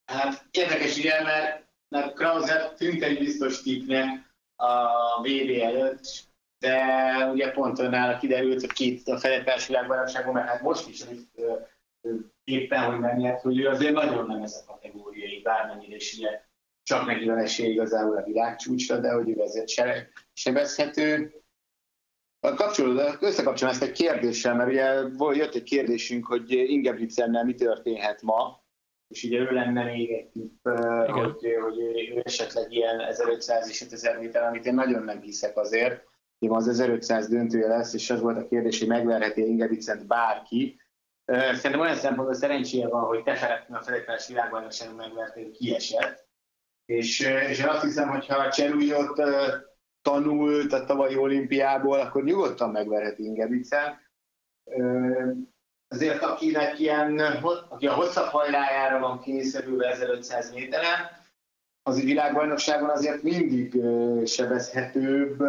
Hát érdekes ugye, mert, mert Krauser tűnt egy biztos tippnek a VB előtt, de ugye pont önnál kiderült, hogy két a felettárs világbajnokságon, mert hát most is éppen, hogy nem nyert, hogy ő azért nagyon nem ez a kategóriai, bármennyire is ugye csak neki van esély igazából a világcsúcsra, de hogy ő ezért se, sebezhető. Kapcsolódva, összekapcsolom ezt egy kérdéssel, mert ugye jött egy kérdésünk, hogy Ingebrigtsennel mi történhet ma, és ugye ő lenne még egy tipp, hogy, hogy ő esetleg ilyen 1500 és 5000 méter, amit én nagyon nem hiszek azért. Ugye az 1500 döntője lesz, és az volt a kérdés, hogy megverheti Ingebrigtsent bárki. Szerintem olyan szempontból szerencséje van, hogy Teferetnek a felépás világbajnokságon megverték, kiesett. És, és én azt hiszem, hogy ha Cserújot tanult a tavalyi olimpiából, akkor nyugodtan megverheti Ingebrigtsen. Azért akinek ilyen, aki a hosszabb hajrájára van kényszerülve 1500 méteren, az világbajnokságon azért mindig sebezhetőbb,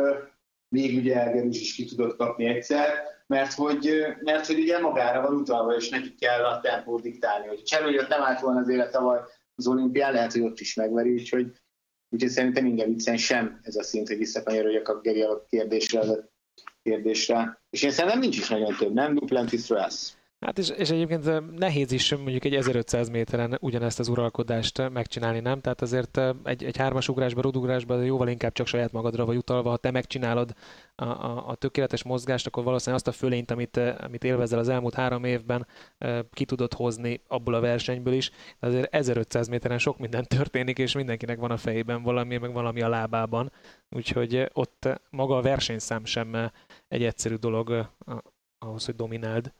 még ugye Elgerus is ki tudott kapni egyszer, mert hogy, mert hogy ugye magára van utalva, és neki kell a tempót diktálni. Hogy Cserőjött nem állt volna az élet tavaly az olimpián, lehet, hogy ott is megveri, úgyhogy, úgyhogy szerintem Ingebrigtsen sem ez a szint, hogy visszakanyarodjak a Geri kérdésre, kérdésre. És én szerintem nincs is nagyon több, nem? Duplantis Russ. Hát és, és egyébként nehéz is mondjuk egy 1500 méteren ugyanezt az uralkodást megcsinálni, nem? Tehát azért egy, egy hármas ugrásban, rudugrásban jóval inkább csak saját magadra vagy utalva, ha te megcsinálod a, a, a tökéletes mozgást, akkor valószínűleg azt a fölényt, amit, amit élvezel az elmúlt három évben, ki tudod hozni abból a versenyből is. De azért 1500 méteren sok minden történik, és mindenkinek van a fejében valami, meg valami a lábában. Úgyhogy ott maga a versenyszám sem egy egyszerű dolog ahhoz, hogy domináld.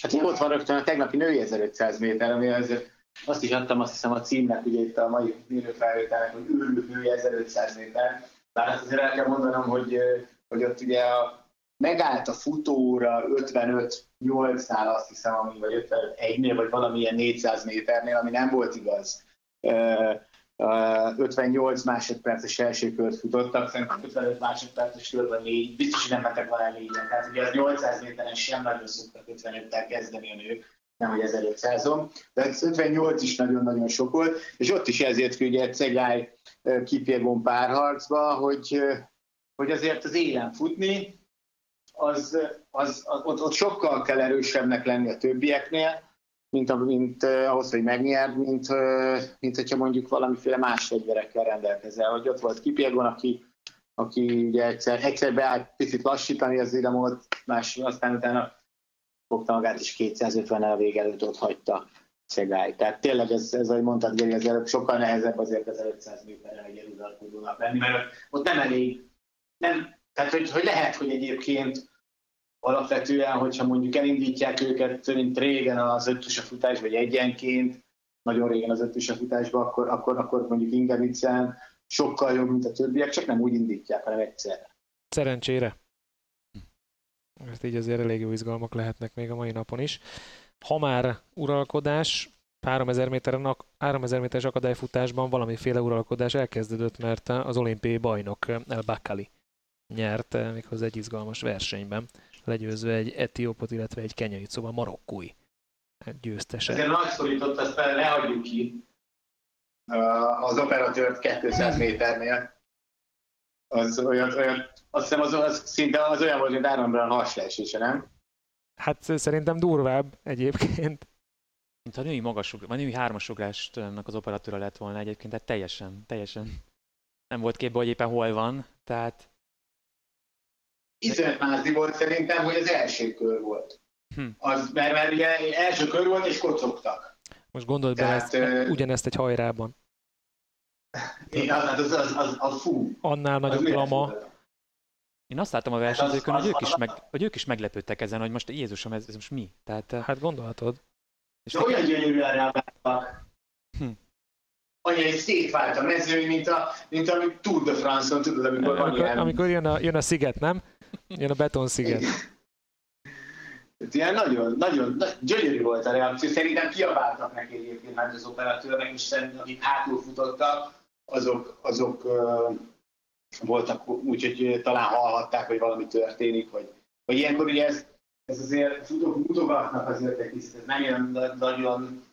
Hát ott van rögtön a tegnapi női 1500 méter, ami azért azt is adtam azt hiszem a címnek, ugye itt a mai mérőfelvételnek, hogy űrlő női 1500 méter. Bár azt azért el kell mondanom, hogy, hogy ott ugye a, megállt a futóra 55 8-nál azt hiszem, ami, vagy 51 nél vagy valamilyen 400 méternél, ami nem volt igaz. 58 másodperces első kört futottak, szerintem 55 másodperces körben négy, biztos, hogy nem mentek volna négyen. Tehát ugye az 800 méteren sem nagyon szoktak 55-tel kezdeni a nők, nem hogy 1500-on, de az 58 is nagyon-nagyon sok volt, és ott is ezért hogy ugye Cegály Kipjegon párharcba, hogy, hogy azért az élen futni, az, az, az ott, ott sokkal kell erősebbnek lenni a többieknél, mint, mint uh, ahhoz, hogy megnyerd, mint, uh, mint hogyha mondjuk valamiféle más fegyverekkel rendelkezel. Hogy ott volt Kipiegon, aki, aki ugye egyszer, egyszer beállt picit lassítani az idamot, más, aztán utána fogta magát, és 250 el a vég előtt ott hagyta Szegály. Tehát tényleg ez, ez ahogy mondtad, Geri, ez előbb sokkal nehezebb azért az 500 méterre egy eludalkodónak lenni, mert ott nem elég, nem, tehát hogy, hogy lehet, hogy egyébként alapvetően, hogyha mondjuk elindítják őket, mint régen az ötös a futás, vagy egyenként, nagyon régen az ötös a futásba, akkor, akkor, akkor mondjuk Ingebrigtsen sokkal jobb, mint a többiek, csak nem úgy indítják, hanem egyszerre. Szerencsére. Mert így azért elég jó izgalmak lehetnek még a mai napon is. Ha már uralkodás, 3000 méteren, 3000 méteres akadályfutásban valamiféle uralkodás elkezdődött, mert az olimpiai bajnok El Bakali nyert méghozzá egy izgalmas versenyben legyőzve egy etiópot, illetve egy kenyait, szóval marokkói győztese. Ezért nagy szorított, ezt fel ne hagyjuk ki az operatőrt 200 méternél. Az olyan, olyan azt hiszem az, az szinte az olyan volt, mint Aaron Brown hasleesése, nem? Hát szerintem durvább egyébként. mint a női magasugrás, vagy női hármasugrástnak az operatőre lett volna egyébként, tehát teljesen, teljesen nem volt képbe, hogy éppen hol van, tehát... Izenmázi volt szerintem, hogy az első kör volt. Hm. Az, mert, mert ugye első kör volt, és kocogtak. Most gondold bele ezt, ö... ugyanezt egy hajrában. Igen, az, az, az, az, az fú. Annál nagyobb lama. Én azt láttam a hát versenyzőkön, hogy, ők is meg, hogy ők is meglepődtek ezen, hogy most Jézusom, ez, ez most mi? Tehát, hát gondolhatod. És De olyan gyönyörűen reagáltak. Hm. Anya, egy szétvált a mezőny, mint a, mint a Tour de France-on, tudod, amikor, amikor, ilyen... amikor jön, a, jön a sziget, nem? Jön a beton sziget. Ilyen nagyon, nagyon, nagyon gyönyörű volt a reakció. Szerintem kiabáltak neki egyébként hát az operatőrnek, és szerintem akik hátul futottak, azok, azok uh, voltak úgy, hogy talán hallhatták, hogy valami történik, vagy, vagy ilyenkor ugye ez, ez azért mutogatnak azért egy kicsit, ez nem jön nagyon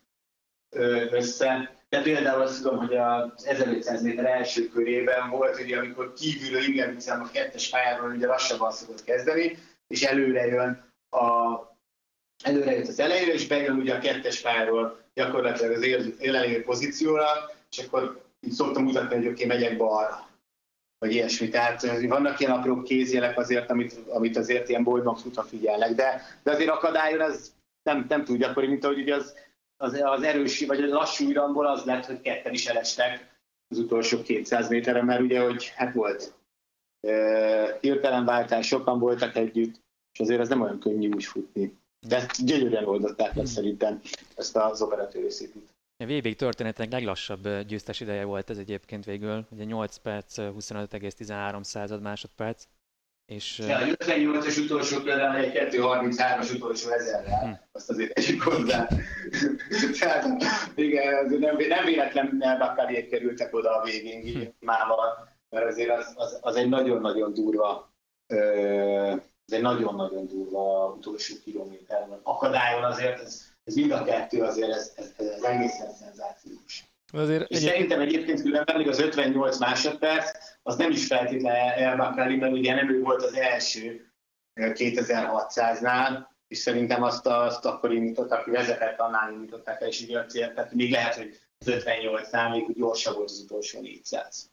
össze. De például azt tudom, hogy az 1500 méter első körében volt, ugye, amikor kívülről hiszen a kettes pályáról ugye lassabban szokott kezdeni, és előre jön a, előre jött az elejére, és bejön ugye a kettes pályáról gyakorlatilag az élelévő pozícióra, és akkor így szoktam mutatni, hogy oké, okay, megyek balra vagy ilyesmi. Tehát vannak ilyen apró kézjelek azért, amit, amit azért ilyen futva figyelnek, de, de azért akadályon ez nem, nem túl gyakori, mint ahogy ugye az, az, az erős, vagy a lassú iramból az lett, hogy ketten is elestek az utolsó 200 méteren, mert ugye, hogy hát volt hirtelen váltás, sokan voltak együtt, és azért ez nem olyan könnyű úgy futni. De ezt gyönyörűen oldották meg szerintem ezt az operatőr részét. A VB történetek leglassabb győztes ideje volt ez egyébként végül, ugye 8 perc, 25,13 század másodperc. És, ja, a 58-as utolsó például egy 2.33-as utolsó ezerrel, hm. azt azért tegyük hozzá. Tehát igen, nem, nem véletlenül Bakariék kerültek oda a végén hm. mával, mert azért az, az, az egy nagyon-nagyon durva ez egy nagyon-nagyon durva utolsó kilométer. Akadályon azért ez ez mind a kettő azért, ez, ez, ez, ez egészen szenzációs. Azért és egy... szerintem egyébként különben még az 58 másodperc, az nem is feltétlenül elbakráli, mert ugye nem ő volt az első 2600-nál, és szerintem azt, azt akkor indítottak, aki vezetett, annál indították el, és így a cél, tehát még lehet, hogy az 58-nál még gyorsabb volt az utolsó 400.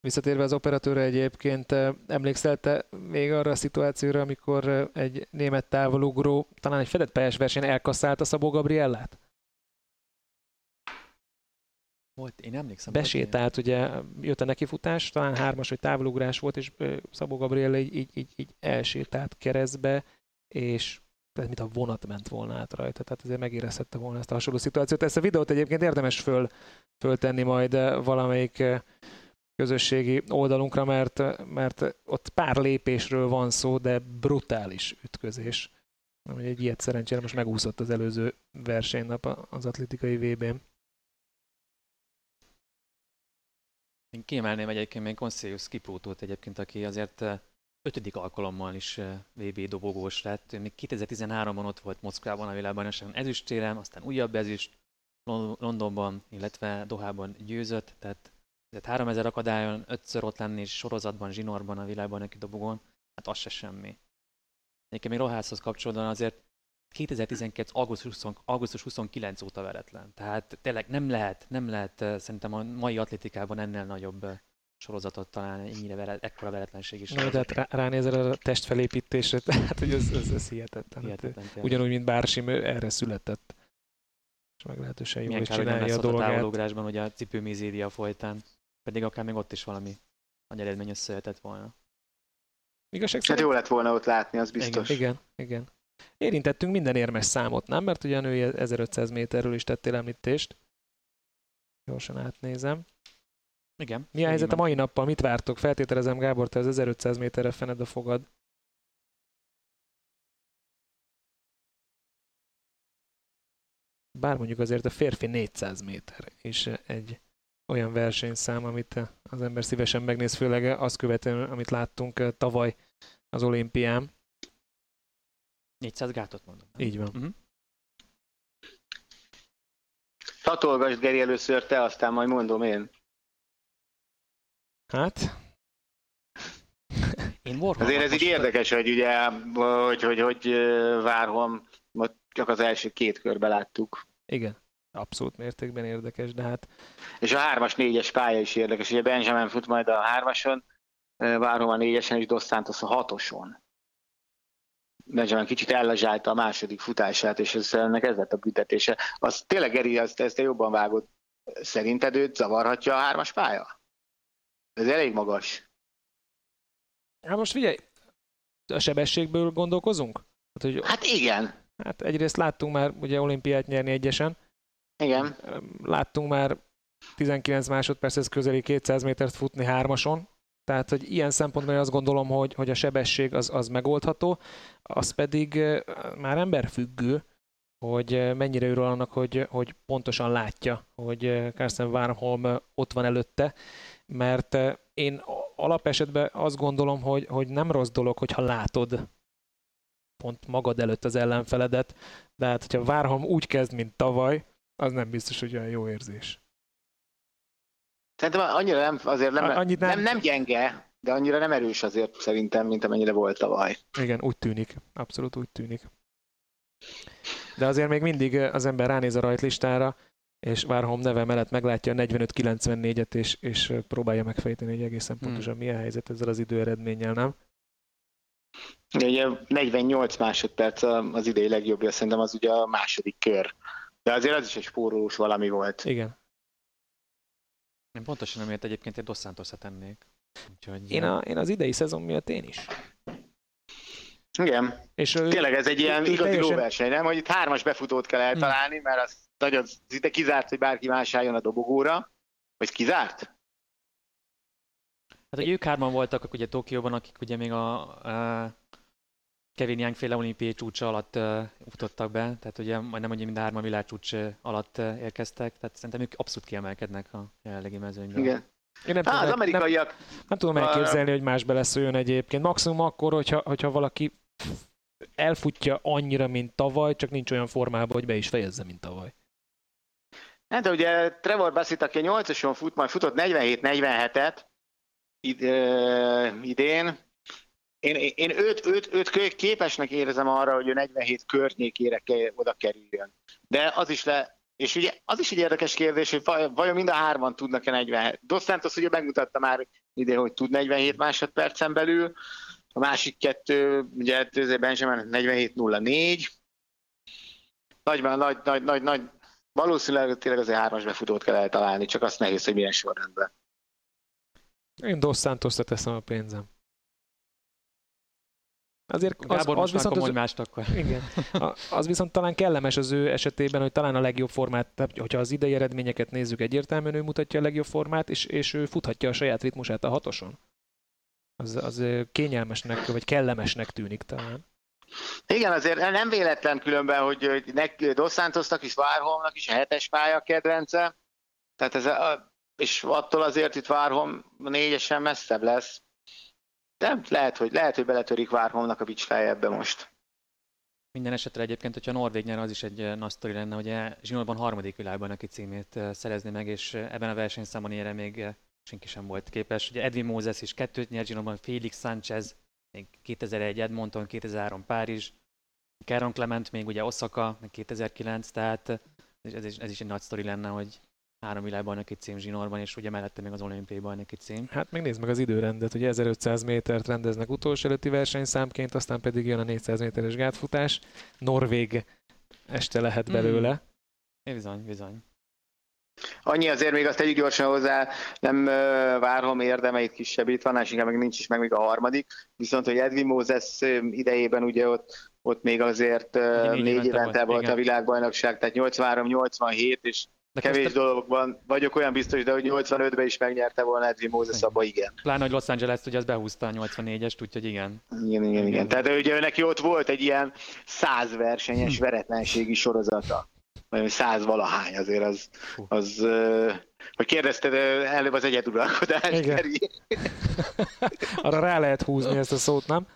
Visszatérve az operatőre egyébként, emlékszel te még arra a szituációra, amikor egy német távolugró talán egy fedett pályás versenyen elkasszálta Szabó Gabriellát? Volt, én emlékszem. Besétált, ugye jött a nekifutás, talán hármas vagy távolugrás volt, és Szabó Gabriella így, így, így, így elsétált keresztbe, és tehát mint a vonat ment volna át rajta, tehát azért megérezhette volna ezt a hasonló szituációt. Ezt a videót egyébként érdemes föl, föltenni majd valamelyik közösségi oldalunkra, mert, mert ott pár lépésről van szó, de brutális ütközés. Egy ilyet szerencsére most megúszott az előző versenynap az atlétikai VB-n. Én kiemelném egyébként még Conseus Kiprótót egyébként, aki azért eh, ötödik alkalommal is eh, VB dobogós lett. Még 2013-ban ott volt Moszkvában a világbajnokságon ezüstérem, aztán újabb ezüst, Londonban, illetve Dohában győzött, tehát tehát 3000 akadályon ötször ott lenni és sorozatban, zsinórban a világban neki dobogón, hát az se semmi. Nekem még Rohászhoz kapcsolódóan azért 2012. Augusztus, 20, augusztus 29 óta veretlen. Tehát tényleg nem lehet, nem lehet eh, szerintem a mai atlétikában ennél nagyobb sorozatot talán ennyire vele, ekkora veretlenség is. Na, de hát rá, ránézel a testfelépítésre, tehát hogy ez, ez, ez hihetetlen. hihetetlen hát, ugyanúgy, mint Bársim, erre született. És meglehetősen jól is csinálja a dolgát. a hogy a cipőmizédia folytán pedig akár még ott is valami nagy eredmény összejöhetett volna. Igazság szerint... Hát jó lett volna ott látni, az biztos. Igen, igen. igen. Érintettünk minden érmes számot, nem? Mert ugye a női 1500 méterről is tettél említést. Gyorsan átnézem. Igen. Mi a helyzet a mai nappal? Mit vártok? Feltételezem, Gábor, te az 1500 méterre fened a fogad. Bár mondjuk azért a férfi 400 méter is egy olyan versenyszám, amit az ember szívesen megnéz, főleg azt követően, amit láttunk eh, tavaly az olimpián. 400 gátot mondom. Így van. Uh-huh. Tatolgasd Geri először te, aztán majd mondom én. Hát... Én Azért ez így érdekes, hogy ugye, hogy, hogy, hogy, Várhom, csak az első két körbe láttuk. Igen, abszolút mértékben érdekes, de hát... És a hármas, négyes pálya is érdekes. Ugye Benjamin fut majd a hármason, várom a négyesen, és Dos Santos a hatoson. Benjamin kicsit ellazsálta a második futását, és ez, ennek ez lett a büntetése. Az tényleg, Geri, ezt, ezt te jobban vágod. Szerinted őt zavarhatja a hármas pálya? Ez elég magas. Hát most figyelj, a sebességből gondolkozunk? Hát, hogy, hát igen. Hát egyrészt láttunk már ugye olimpiát nyerni egyesen. Igen. Láttunk már 19 másodperchez közeli 200 métert futni hármason, tehát, hogy ilyen szempontból azt gondolom, hogy, hogy a sebesség az, az megoldható, az pedig már emberfüggő, hogy mennyire örül annak, hogy, hogy pontosan látja, hogy Carsten Warholm ott van előtte, mert én alapesetben azt gondolom, hogy, hogy nem rossz dolog, hogyha látod pont magad előtt az ellenfeledet, de hát, hogyha Várham úgy kezd, mint tavaly, az nem biztos, hogy olyan jó érzés. Szerintem annyira nem, azért nem, Annyit nem... nem, nem gyenge, de annyira nem erős azért szerintem, mint amennyire volt tavaly. Igen, úgy tűnik. Abszolút úgy tűnik. De azért még mindig az ember ránéz a rajtlistára, és Várholm neve mellett meglátja a 45-94-et, és, és próbálja megfejteni, hogy egészen hmm. pontosan hmm. milyen helyzet ezzel az időeredménnyel, nem? Ugye 48 másodperc az idei legjobbja, szerintem az ugye a második kör. De azért az is egy spórolós valami volt. Igen. Én pontosan nem ért egyébként egy Dos santos tennék. Úgyhogy... Én, a, én az idei szezon miatt én is. Igen. És Tényleg ez egy ilyen igazi teljesen... lóverseny, nem? Hogy itt hármas befutót kell eltalálni, hmm. mert az nagyon szinte kizárt, hogy bárki más álljon a dobogóra. Vagy kizárt? Hát, hogy ők hárman voltak ugye Tokióban, akik ugye még a, a Kevin Young féle olimpiai csúcsa alatt uh, futottak be, tehát ugye majdnem ugye mind a hárman világcsúcs alatt uh, érkeztek, tehát szerintem ők abszolút kiemelkednek a jelenlegi mezőnyben. Igen. Én nem, Há, tudom, az amerikaiak... Nem, nem tudom elképzelni, hogy más beleszóljon egyébként. Maximum akkor, hogyha, hogyha valaki elfutja annyira, mint tavaly, csak nincs olyan formában, hogy be is fejezze, mint tavaly. Hát, de ugye Trevor Bassett, aki a 8 fut, majd futott 47-47-et id, idén, én, én őt, őt, őt képesnek érzem arra, hogy ő 47 környékére oda kerüljön. De az is le, és ugye az is egy érdekes kérdés, hogy vajon mind a hárman tudnak-e 47. Dos Santos ugye megmutatta már ide, hogy tud 47 másodpercen belül, a másik kettő, ugye Benjamin 47-04. Nagy, nagy, nagy, nagy, nagy, valószínűleg tényleg azért hármas befutót kell eltalálni, csak azt nehéz, hogy milyen sorrendben. Én Dos Santosra teszem a pénzem. Azért az, Gábor az viszont az, mást akkor. Igen. Az viszont talán kellemes az ő esetében, hogy talán a legjobb formát, tehát hogyha az idei eredményeket nézzük, egyértelműen ő mutatja a legjobb formát, és, és ő futhatja a saját ritmusát a hatoson. Az, az kényelmesnek, vagy kellemesnek tűnik talán. Igen, azért nem véletlen különben, hogy Dos Santosnak is, Várholmnak is a hetes pálya kedvence, tehát ez a, és attól azért itt Várholm négyesen messzebb lesz. De lehet, hogy, lehet, hogy beletörik Várholmnak a bicsfeje ebbe most. Minden esetre egyébként, hogyha Norvég nyer, az is egy nagy sztori lenne, hogy Zsinórban harmadik világban aki címét szerezni meg, és ebben a versenyszámon erre még senki sem volt képes. Ugye Edwin Moses is kettőt nyert Zsinórban, Félix Sánchez még 2001 Edmonton, 2003 Párizs, Caron Clement még ugye Osaka, meg 2009, tehát ez is, ez is egy nagy sztori lenne, hogy három világbajnoki cím zsinórban, és ugye mellette még az olimpiai bajnoki cím. Hát még nézd meg az időrendet, hogy 1500 métert rendeznek utolsó előtti versenyszámként, aztán pedig jön a 400 méteres gátfutás. Norvég este lehet belőle. Mm. Bizony, bizony. Annyi azért még azt tegyük gyorsan hozzá, nem várhom érdemeit kisebbít, van, és meg nincs is meg még a harmadik, viszont hogy Edwin Moses idejében ugye ott, ott még azért négy, négy évente, évente volt, volt a világbajnokság, tehát 83-87, és de Kevés közte... dologban vagyok olyan biztos, de hogy 85-ben is megnyerte volna Edwin Moses, abban igen. Pláne, hogy Los Angeles ugye az behúzta a 84-est, úgyhogy igen. Igen, igen, igen. Tehát ugye neki ott volt egy ilyen száz versenyes hm. veretlenségi sorozata. Vagy száz valahány azért az, az hogy kérdezted, előbb az egyeduralkodás. Igen. Arra rá lehet húzni ezt a szót, nem?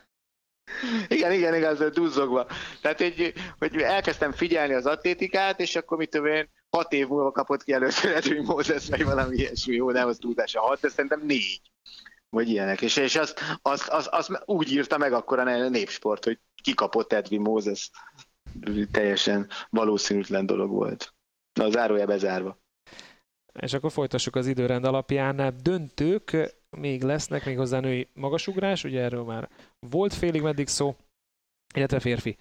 Igen, igen, igaz, duzzogva. Tehát, hogy, hogy elkezdtem figyelni az atlétikát, és akkor mit tudom én, hat év múlva kapott ki először Edwin Moses, vagy valami ilyesmi, jó, nem az túlzása hat, de szerintem négy, vagy ilyenek. És, és azt, azt, azt, azt, úgy írta meg akkor a népsport, hogy kikapott Edwin Moses. Teljesen valószínűtlen dolog volt. A zárója bezárva. És akkor folytassuk az időrend alapján. Döntők még lesznek, még hozzá női magasugrás, ugye erről már volt félig meddig szó, illetve férfi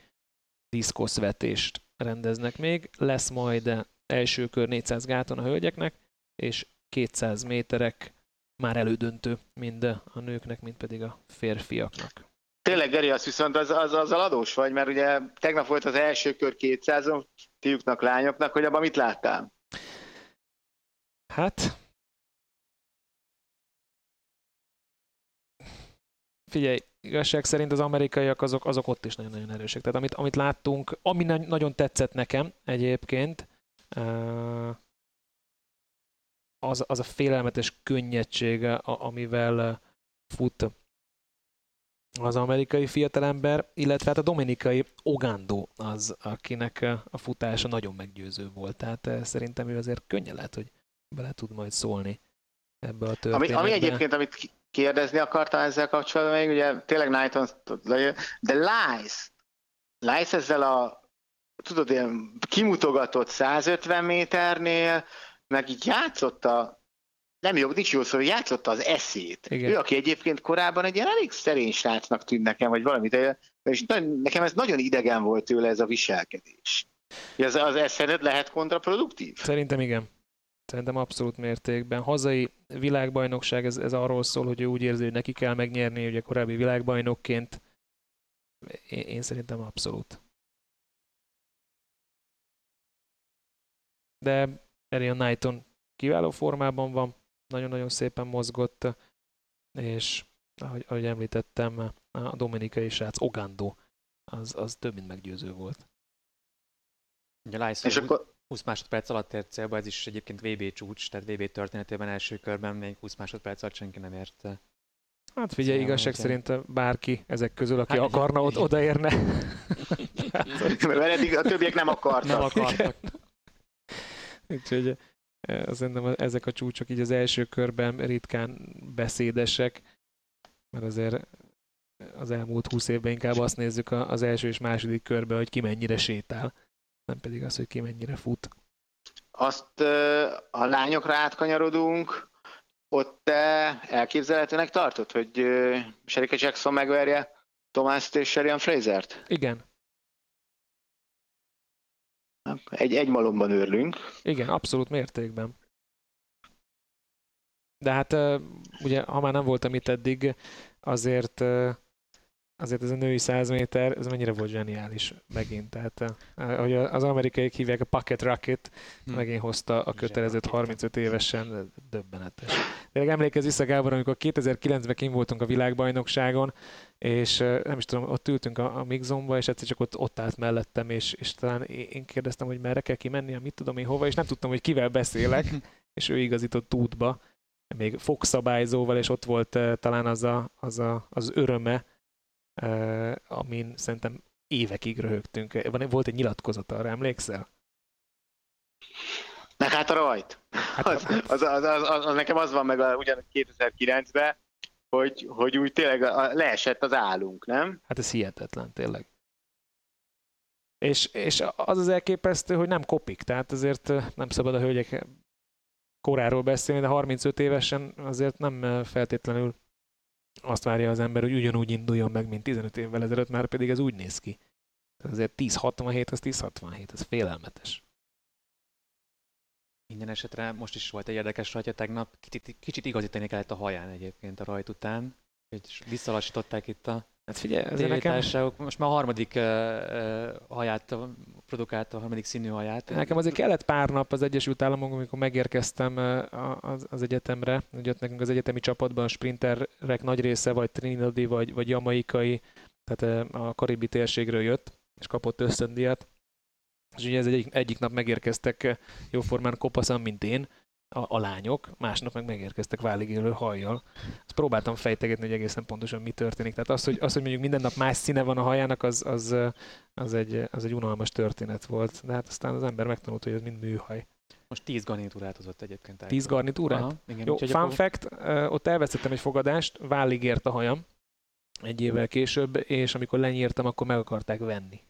diszkoszvetést rendeznek még. Lesz majd első kör 400 gáton a hölgyeknek, és 200 méterek már elődöntő mind a nőknek, mind pedig a férfiaknak. Tényleg, Geri, azt viszont az, az, az adós vagy, mert ugye tegnap volt az első kör 200 fiúknak, lányoknak, hogy abban mit láttál? Hát, figyelj, igazság szerint az amerikaiak azok, azok ott is nagyon-nagyon erősek. Tehát amit, amit láttunk, ami nagyon tetszett nekem egyébként, az, az a félelmetes könnyedsége, amivel fut az amerikai fiatalember, illetve hát a dominikai Ogando az, akinek a futása nagyon meggyőző volt. Tehát szerintem ő azért könnyen lehet, hogy bele tud majd szólni ebbe a történetbe. Ami, ami egyébként, amit kérdezni akartam ezzel kapcsolatban még, ugye tényleg Knighton, de Lice, Lice ezzel a tudod, ilyen kimutogatott 150 méternél, meg így játszotta, nem jó, nincs jó szó, hogy játszotta az eszét. Igen. Ő, aki egyébként korábban egy ilyen elég szerény srácnak tűnt nekem, vagy valamit, és nekem ez nagyon idegen volt tőle ez a viselkedés. Ez az eszed lehet kontraproduktív? Szerintem igen. Szerintem abszolút mértékben. Hazai világbajnokság, ez, ez arról szól, hogy ő úgy érzi, hogy neki kell megnyerni, ugye korábbi világbajnokként. Én, én szerintem abszolút. De Arian Knighton kiváló formában van, nagyon-nagyon szépen mozgott, és ahogy, ahogy említettem, a dominikai srác Ogando, az, az több mint meggyőző volt. Ugye Lyson és akkor 20 másodperc alatt ért célba, ez is egyébként VB csúcs, tehát VB történetében első körben még 20 másodperc alatt senki nem érte. Hát figyelj, Szóval igazság szerint bárki ezek közül, aki hát, akarna, ott odaérne. Mert eddig a többiek nem akartak. Nem akartak. Úgyhogy szerintem ezek a csúcsok így az első körben ritkán beszédesek, mert azért az elmúlt húsz évben inkább azt nézzük az első és második körben, hogy ki mennyire sétál nem pedig az, hogy ki mennyire fut. Azt a lányokra átkanyarodunk, ott te elképzelhetőnek tartod, hogy Sherika Jackson megverje Tomászt és Sherian Frazert? Igen. Egy, egy malomban őrlünk. Igen, abszolút mértékben. De hát ugye, ha már nem voltam itt eddig, azért azért ez a női 100 méter, ez mennyire volt zseniális megint. Tehát, eh, ahogy az amerikaiak hívják, a Pocket Rocket hmm. megint hozta a kötelezőt 35 évesen, döbbenetes. Tényleg emlékezz vissza, Gábor, amikor 2009-ben kim voltunk a világbajnokságon, és eh, nem is tudom, ott ültünk a, a Mixonba, és egyszer csak ott, ott állt mellettem, és, és talán én kérdeztem, hogy merre kell kimenni, mit tudom én hova, és nem tudtam, hogy kivel beszélek, és ő igazított útba, még fogszabályzóval, és ott volt uh, talán az, a, az, a, az öröme, amin szerintem évekig röhögtünk. Van, volt egy nyilatkozat arra, emlékszel? Meg hát a rajt. Hát, az, az, az, az, az, az, nekem az van meg a, ugyan 2009-ben, hogy, hogy úgy tényleg leesett az állunk, nem? Hát ez hihetetlen, tényleg. És, és az az elképesztő, hogy nem kopik, tehát azért nem szabad a hölgyek koráról beszélni, de 35 évesen azért nem feltétlenül azt várja az ember, hogy ugyanúgy induljon meg, mint 15 évvel ezelőtt, már pedig ez úgy néz ki. Azért 10-67, az 10-67, ez félelmetes. Minden esetre most is volt egy érdekes rajta tegnap, kicsit, kicsit igazítani kellett a haján egyébként a rajt után, hogy visszalassították itt a Hát figyelj, ez nekem... Most már a harmadik uh, uh, haját produkálta, a harmadik színű haját. Nekem azért kellett pár nap az Egyesült Államokban, amikor megérkeztem uh, az, az egyetemre. Ugye ott nekünk az egyetemi csapatban a sprinterek nagy része vagy trinidadi, vagy, vagy jamaikai, tehát uh, a karibi térségről jött, és kapott ösztöndíjat. És ugye ez egy, egyik nap megérkeztek jóformán kopaszan, mint én, a, a lányok, másnap meg megérkeztek válligélő hajjal. Azt próbáltam fejtegetni, hogy egészen pontosan mi történik. Tehát az, hogy, az, hogy mondjuk minden nap más színe van a hajának, az, az, az, egy, az egy unalmas történet volt. De hát aztán az ember megtanult, hogy ez mind műhaj. Most 10 garnitúrát hozott egyébként. 10 garnitúrát? Aha, igen, Jó, fun akkor... fact, ott elveszítettem egy fogadást, vállig ért a hajam egy évvel később, és amikor lenyírtam, akkor meg akarták venni.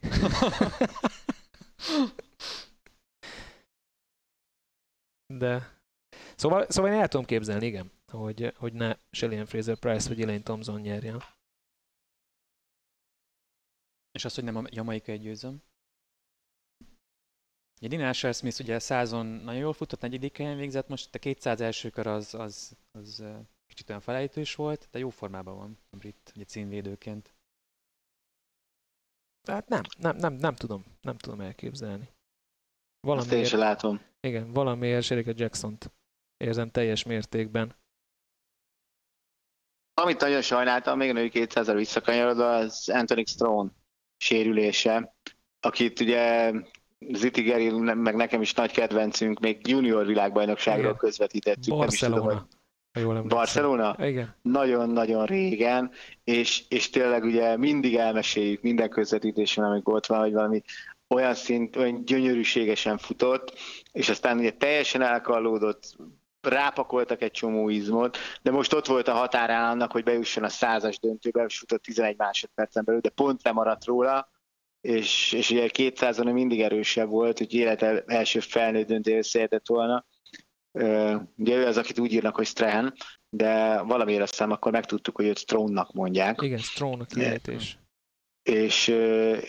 De... Szóval, szóval én el tudom képzelni, igen, hogy, hogy ne Shelley Fraser Price vagy Elaine Thompson nyerjen. És azt, hogy nem a jamaikai győzöm. Ugye Dina Asher Smith ugye százon nagyon jól futott, negyedik helyen végzett, most a 200 első kör az, az, az kicsit olyan felejtős volt, de jó formában van a brit ugye címvédőként. Tehát nem, nem, nem, nem tudom, nem tudom elképzelni. Valamiért, Azt én sem látom. Igen, valamiért Sherika Jackson-t érzem teljes mértékben. Amit nagyon sajnáltam, még a női 200 visszakanyarodva, az Anthony Strone sérülése, akit ugye Ziti Geri, meg nekem is nagy kedvencünk, még junior világbajnokságról Igen. közvetítettük. Barcelona. Nem is tudom, Barcelona? Igen. Nagyon-nagyon régen, és, és tényleg ugye mindig elmeséljük minden közvetítésen, amikor ott van, hogy valami olyan szint, olyan gyönyörűségesen futott, és aztán ugye teljesen elkallódott, rápakoltak egy csomó izmot, de most ott volt a határán annak, hogy bejusson a százas döntőbe, és futott 11 másodpercen belül, de pont lemaradt róla, és, és ugye 200 mindig erősebb volt, hogy élete első felnőtt döntő összehetett volna. Ugye ő az, akit úgy írnak, hogy Strahan, de valamiért aztán akkor megtudtuk, hogy őt Strónnak mondják. Igen, Strónnak kiejtés. És,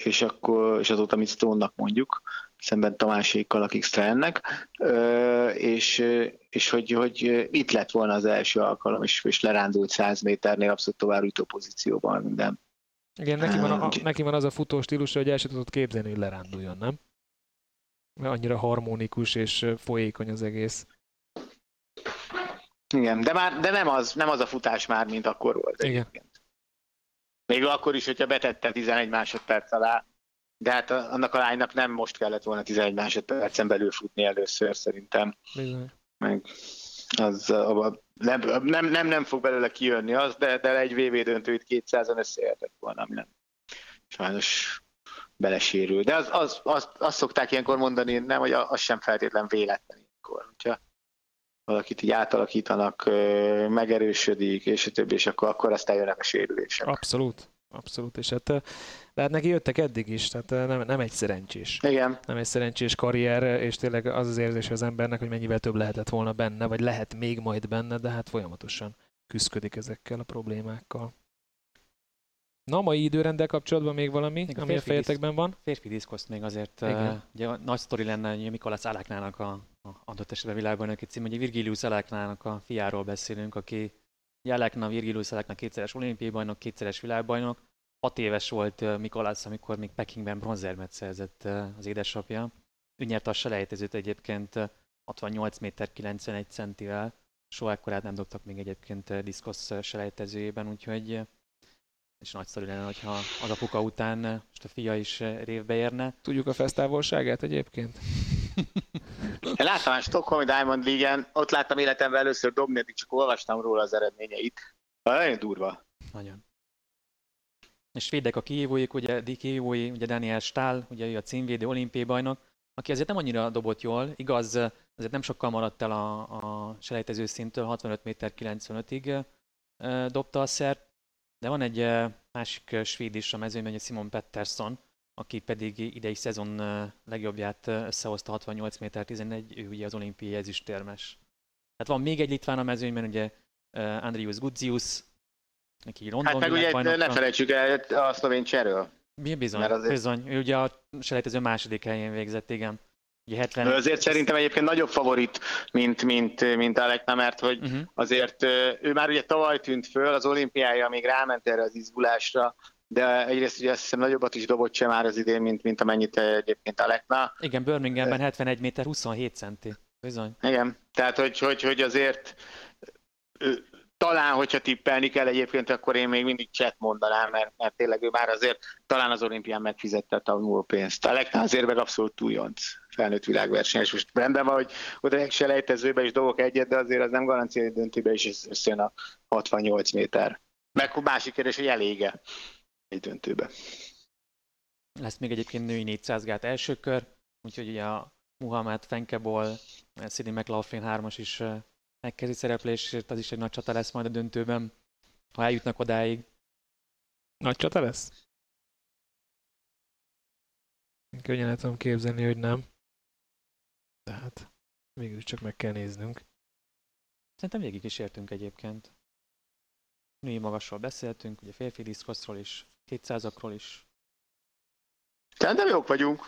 és, akkor, és azóta mit Strónnak mondjuk, szemben Tamásékkal, akik Strahannek, és, és hogy, hogy itt lett volna az első alkalom, és, és lerándult 100 méternél abszolút továbbító pozícióban minden. Igen, neki van, a, neki van az a futó stílus, hogy el sem tudott képzelni, hogy leránduljon, nem? Mert annyira harmonikus és folyékony az egész. Igen, de, már, de nem, az, nem az a futás már, mint akkor volt. Igen. Egyébként. Még akkor is, hogyha betette 11 másodperc alá, de hát annak a lánynak nem most kellett volna 11 másodpercen belül futni először szerintem. Bizony. Meg az nem, nem, nem, nem fog belőle kijönni az, de, de egy VV döntőt 200-an összeértett volna, ami nem sajnos belesérül. De az, az, az, azt szokták ilyenkor mondani, nem, hogy az sem feltétlen véletlen ilyenkor. Hogyha valakit így átalakítanak, megerősödik, és a többi, és akkor, akkor aztán jönnek a sérülések. Abszolút. Abszolút, és hát, de hát neki jöttek eddig is, tehát nem, nem egy szerencsés. Igen. Nem egy szerencsés karrier, és tényleg az az érzés az embernek, hogy mennyivel több lehetett volna benne, vagy lehet még majd benne, de hát folyamatosan küzdik ezekkel a problémákkal. Na, mai időrendel kapcsolatban még valami, még ami a fejetekben van? Férfi diszkoszt még azért, uh, ugye nagy sztori lenne, hogy Mikolász Aláknának a, a adott esetben világbajnoki cím, hogy Virgilius Aláknának a fiáról beszélünk, aki Jelekna, Virgilius Jelekna kétszeres olimpiai bajnok, kétszeres világbajnok. Hat éves volt Mikolász, amikor még Pekingben bronzérmet szerzett az édesapja. Ő nyerte a selejtezőt egyébként 68 méter 91 centivel. Soha ekkorát nem dobtak még egyébként diszkosz selejtezőjében, úgyhogy és nagy sztori lenne, hogyha az apuka után most a fia is révbe érne. Tudjuk a fesztávolságát egyébként? Én láttam a Stockholmi Diamond League-en, ott láttam életemben először dobni, eddig csak olvastam róla az eredményeit. Nagyon durva. Nagyon. És svédek a kihívóik, ugye kihívói, ugye Daniel Stahl, ugye ő a címvédő olimpiai bajnok, aki azért nem annyira dobott jól, igaz, azért nem sokkal maradt el a, a selejtező szintől, 65 méter 95-ig dobta a szert, de van egy másik svéd is a mezőnyben, Simon Pettersson, aki pedig idei szezon legjobbját összehozta 68 méter 11, ő ugye az olimpiai ezüstérmes. Tehát van még egy litván a mezőnyben, ugye Andrius Gudzius, neki London Hát meg ugye ne felejtsük el a szlovén cserről. Mi bizony, azért... bizony. Ő ugye a selejtező második helyén végzett, igen. Ugye 70... Ő azért szerintem egyébként nagyobb favorit, mint, mint, mint Alekna, mert hogy uh-huh. azért ő már ugye tavaly tűnt föl, az olimpiája még ráment erre az izgulásra, de egyrészt ugye azt hiszem nagyobbat is dobott sem már az idén, mint, mint amennyit egyébként Alekna. Igen, Birminghamben 71 méter 27 centi. Bizony. Igen, tehát hogy, hogy, hogy azért talán, hogyha tippelni kell egyébként, akkor én még mindig chat mondanám, mert, mert tényleg ő már azért talán az olimpián megfizette a tanuló pénzt. Alekna azért meg abszolút túljonc felnőtt világverseny, és most rendben van, hogy oda selejtezőbe is dobok egyet, de azért az nem garancia, hogy döntőbe is összejön a 68 méter. Meg másik kérdés, hogy elége egy döntőbe. Lesz még egyébként női 400 gát első kör, úgyhogy ugye a Muhammad Fenkebol, Sidney McLaughlin 3-as is megkezdi szereplésért, az is egy nagy csata lesz majd a döntőben, ha eljutnak odáig. Nagy csata lesz? Könnyen el tudom képzelni, hogy nem. Tehát végül csak meg kell néznünk. Szerintem végig is értünk egyébként. Női magasról beszéltünk, ugye férfi diszkoszról is, 200-akról is. Szerintem jók vagyunk.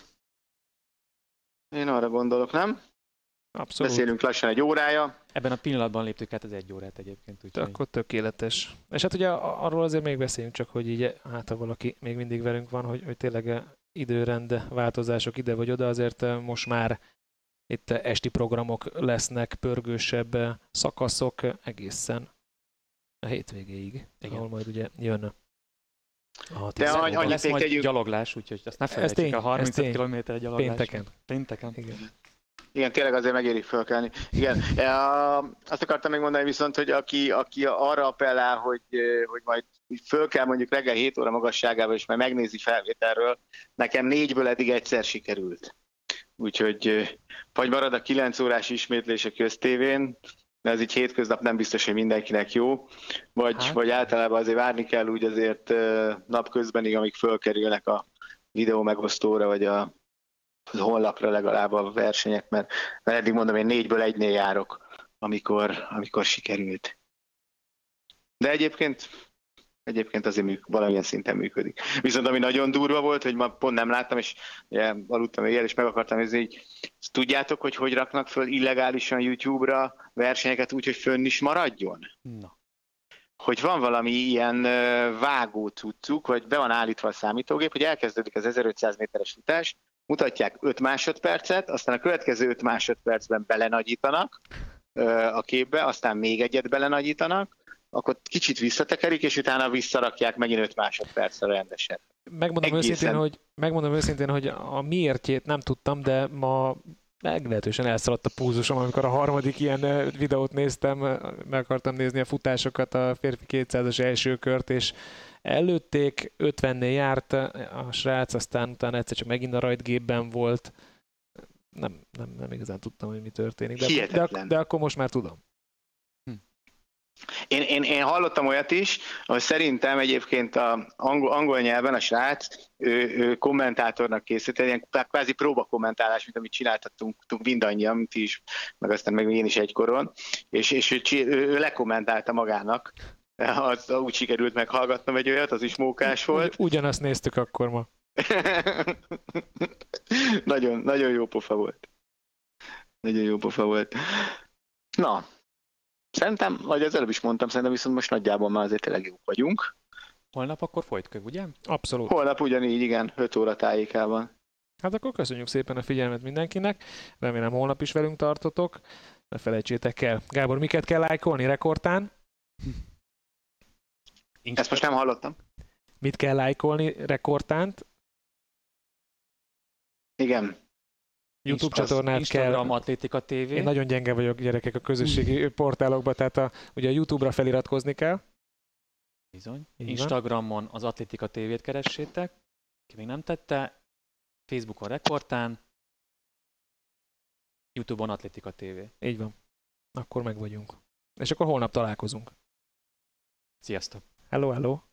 Én arra gondolok, nem? Abszolút. Beszélünk lassan egy órája. Ebben a pillanatban léptük át az egy órát egyébként, úgyhogy Akkor tökéletes. És hát ugye a- arról azért még beszéljünk csak, hogy így, hát ha valaki még mindig velünk van, hogy, hogy tényleg eh, időrend változások ide vagy oda, azért eh, most már itt eh, esti programok lesznek, pörgősebb szakaszok egészen a hétvégéig, Igen. Ahol majd ugye jön a De annyi- lesz majd tegyünk- gyaloglás, úgyhogy azt ne felejtsük tény, a ez 35 tény. km gyaloglás. pénteken. Pénteken. Igen. Igen, tényleg azért megéri fölkelni. Igen, e, azt akartam még mondani viszont, hogy aki, aki arra appellál, hogy, eh, hogy majd föl kell mondjuk reggel 7 óra magasságával, és majd megnézi felvételről, nekem négyből eddig egyszer sikerült. Úgyhogy eh, vagy marad a 9 órás ismétlés a köztévén, de ez így hétköznap nem biztos, hogy mindenkinek jó, vagy, Hát. vagy általában azért várni kell úgy azért napközbenig, amíg fölkerülnek a videó megosztóra, vagy a honlapra legalább a versenyek, mert, mert eddig mondom, én négyből egynél járok, amikor, amikor sikerült. De egyébként egyébként azért műk, valamilyen szinten működik. Viszont ami nagyon durva volt, hogy ma pont nem láttam, és ugye, aludtam éjjel, és meg akartam nézni, hogy tudjátok, hogy hogy raknak föl illegálisan YouTube-ra versenyeket úgy, hogy fönn is maradjon? Na, hogy van valami ilyen vágó cuccuk, vagy be van állítva a számítógép, hogy elkezdődik az 1500 méteres futás, mutatják 5 másodpercet, aztán a következő 5 másodpercben belenagyítanak a képbe, aztán még egyet belenagyítanak, akkor kicsit visszatekerik, és utána visszarakják megint 5 másodpercre rendesen. Megmondom Egészen. őszintén, hogy, megmondom őszintén, hogy a miértjét nem tudtam, de ma meglehetősen elszaladt a púzusom, amikor a harmadik ilyen videót néztem, meg akartam nézni a futásokat, a férfi 200-as első kört, és előtték, 50-nél járt a srác, aztán utána egyszer csak megint a rajtgépben volt. Nem, nem, nem igazán tudtam, hogy mi történik, de, de, Hihetetlen. de akkor most már tudom. Én, én, én hallottam olyat is, hogy szerintem egyébként a angol, angol nyelven a srác ő, ő kommentátornak készült, egy ilyen kvázi próbakommentálás, mint amit csináltattunk mindannyian, mint is, meg aztán meg én is egykoron, és, és ő, ő, ő lekommentálta magának. Az, úgy sikerült meghallgatnom egy olyat, az is mókás volt. Ugy, ugyanazt néztük akkor ma. nagyon, nagyon jó pofa volt. Nagyon jó pofa volt. Na, szerintem, vagy az előbb is mondtam, szerintem viszont most nagyjából már azért tényleg jók vagyunk. holnap akkor folytköv, ugye? Abszolút. Holnap ugyanígy, igen, 5 óra tájékában. Hát akkor köszönjük szépen a figyelmet mindenkinek. Remélem holnap is velünk tartotok. Ne felejtsétek el. Gábor, miket kell lájkolni rekordtán? Ezt most nem hallottam. Mit kell lájkolni rekordtánt? Igen. YouTube Az csatornát Instagram, kell. Atlétika TV. Én nagyon gyenge vagyok gyerekek a közösségi portálokba, tehát a, ugye a YouTube-ra feliratkozni kell. Bizony. Így. Instagramon az Atlétika TV-t keressétek, ki még nem tette, Facebookon Rekordtán, YouTube-on Atlétika TV. Így van. Akkor meg vagyunk. És akkor holnap találkozunk. Sziasztok! Hello. Hello.